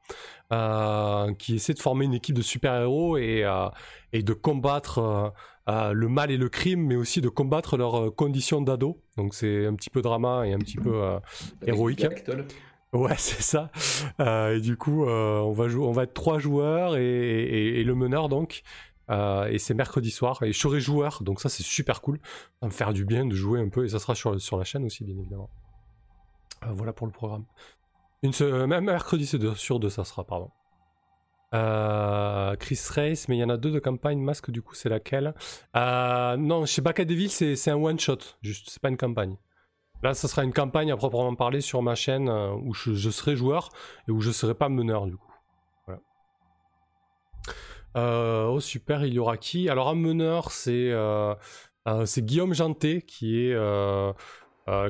euh, qui essaient de former une équipe de super-héros et, de combattre le mal et le crime, mais aussi de combattre leurs conditions d'ado. Donc c'est un petit peu drama et un petit peu héroïque. Ouais, c'est ça. et du coup, on, va on va être trois joueurs et, et le meneur donc. Euh, et c'est mercredi soir. Et je serai joueur, donc ça c'est super cool. Ça va me faire du bien de jouer un peu. Et ça sera sur, sur la chaîne aussi, bien évidemment. Euh, voilà pour le programme. Une même mercredi c'est sur deux, ça sera, pardon. Euh, Chris Race, mais il y en a deux de campagne masque, du coup, c'est laquelle? Non, chez Bacadeville, c'est un one-shot, juste, c'est pas une campagne. Là, ça sera une campagne à proprement parler sur ma chaîne où je, serai joueur et où je serai pas meneur, du coup. Euh, oh super, il y aura qui? Alors un meneur, c'est euh, euh, c'est Guillaume Janté qui est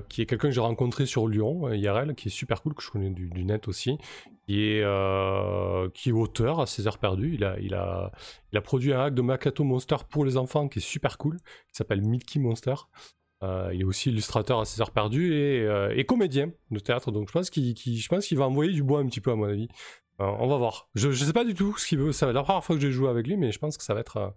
qui est quelqu'un que j'ai rencontré sur Lyon, IRL, qui est super cool, que je connais du, net aussi, qui est, qui est auteur à ses heures perdues. Il a, il, a, il a produit un hack de Makato Monster pour les enfants qui est super cool, qui s'appelle Milky Monster. il est aussi illustrateur à ses heures perdues et, et comédien de théâtre, donc je pense qu'il va envoyer du bois un petit peu à mon avis. Euh, on va voir. Je, ne sais pas du tout ce qu'il veut. Être la première fois que je joue avec lui, mais je pense que ça va être euh,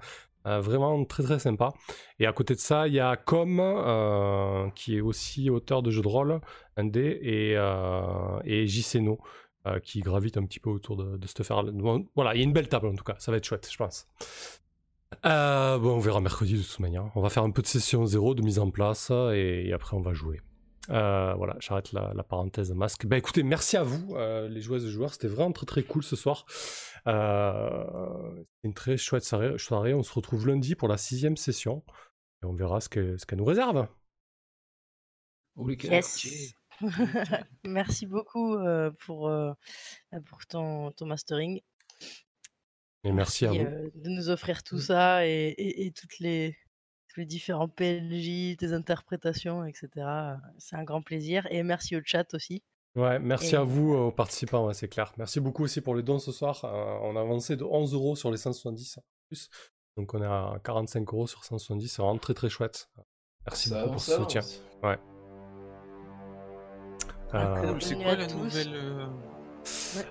euh, vraiment très très sympa. Et à côté de ça, il y a Com, qui est aussi auteur de jeux de rôle, indé, et, et JCNO, qui gravite un petit peu autour de, de cette voilà, il y a une belle table en tout cas. Ça va être chouette, je pense. bon, on verra mercredi de toute manière. On va faire un peu de session zéro de mise en place et après on va jouer. Euh, voilà, j'arrête la, parenthèse masque. Bah écoutez, merci à vous, euh, les joueuses et joueurs. C'était vraiment très très cool ce soir. Euh, une très chouette soirée. On se retrouve lundi pour la sixième session. Et on verra ce qu'elle ce nous réserve. Yes. merci beaucoup euh, pour, pour ton, ton mastering. Et merci, à vous. de nous offrir tout ça et toutes les, les différents PNJ, tes interprétations, etc. C'est un grand plaisir. Et merci au chat aussi. Ouais, merci à vous aux participants, c'est clair. Merci beaucoup aussi pour les dons ce soir. Euh, on a avancé de 11 euros sur les 170 plus. Donc on est à 45 euros sur 170, c'est vraiment très très chouette. Merci beaucoup pour ce soutien. Ouais. Euh, c'est quoi la nouvelle, euh,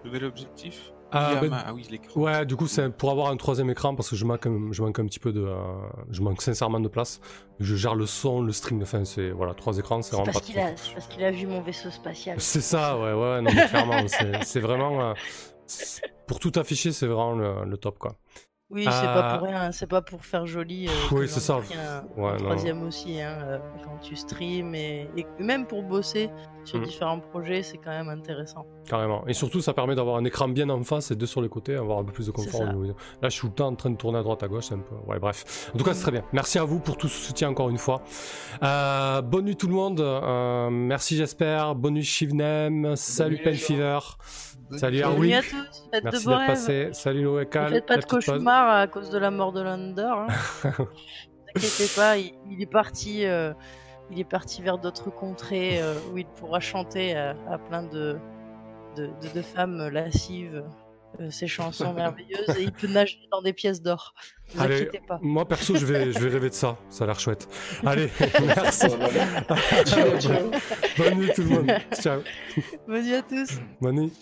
nouvel objectif? Ah, ben, ah, oui, ouais, du coup, c'est pour avoir un troisième écran parce que je manque, je manque un petit peu de. Euh, je manque sincèrement de place. Je gère le son, le stream, enfin, c'est. Voilà, trois écrans, c'est vraiment parce qu'il a, parce qu'il a vu mon vaisseau spatial. C'est ça, ouais, ouais, non, mais clairement, c'est vraiment. Euh, pour tout afficher, c'est vraiment le, top, quoi. Oui, c'est pas pour euh, rien, c'est pas pour faire joli. Euh, oui, c'est ça. Un, troisième aussi, hein, euh, quand tu streams et, même pour bosser sur mm. différents projets, c'est quand même intéressant. Carrément. Et surtout, ça permet d'avoir un écran bien en face et deux sur les côtés, avoir un peu plus de confort. Là, je suis tout le temps en train de tourner à droite à gauche, un peu. Ouais, bref. En tout cas, c'est très bien. Merci à vous pour tout ce soutien encore une fois. bonne nuit tout le monde. merci, j'espère. Bonne nuit, Shivnem. Salut, Penfever. Salut Salut à tous, faites Merci de beaux rêves. Salut Loécal. Ne faites pas de cauchemar à cause de la mort de Lander. Hein. ne inquiétez pas, il, est parti, euh, il est parti vers d'autres contrées euh, où il pourra chanter à, plein de, de, de, femmes lascives euh, ses chansons merveilleuses et il peut nager dans des pièces d'or. Ne vous inquiétez pas. Moi perso, je vais, je vais rêver de ça. Ça a l'air chouette. Allez, merci. ciao, ciao. Bonne nuit tout le monde. Ciao. Bonne nuit à tous. Bonne nuit.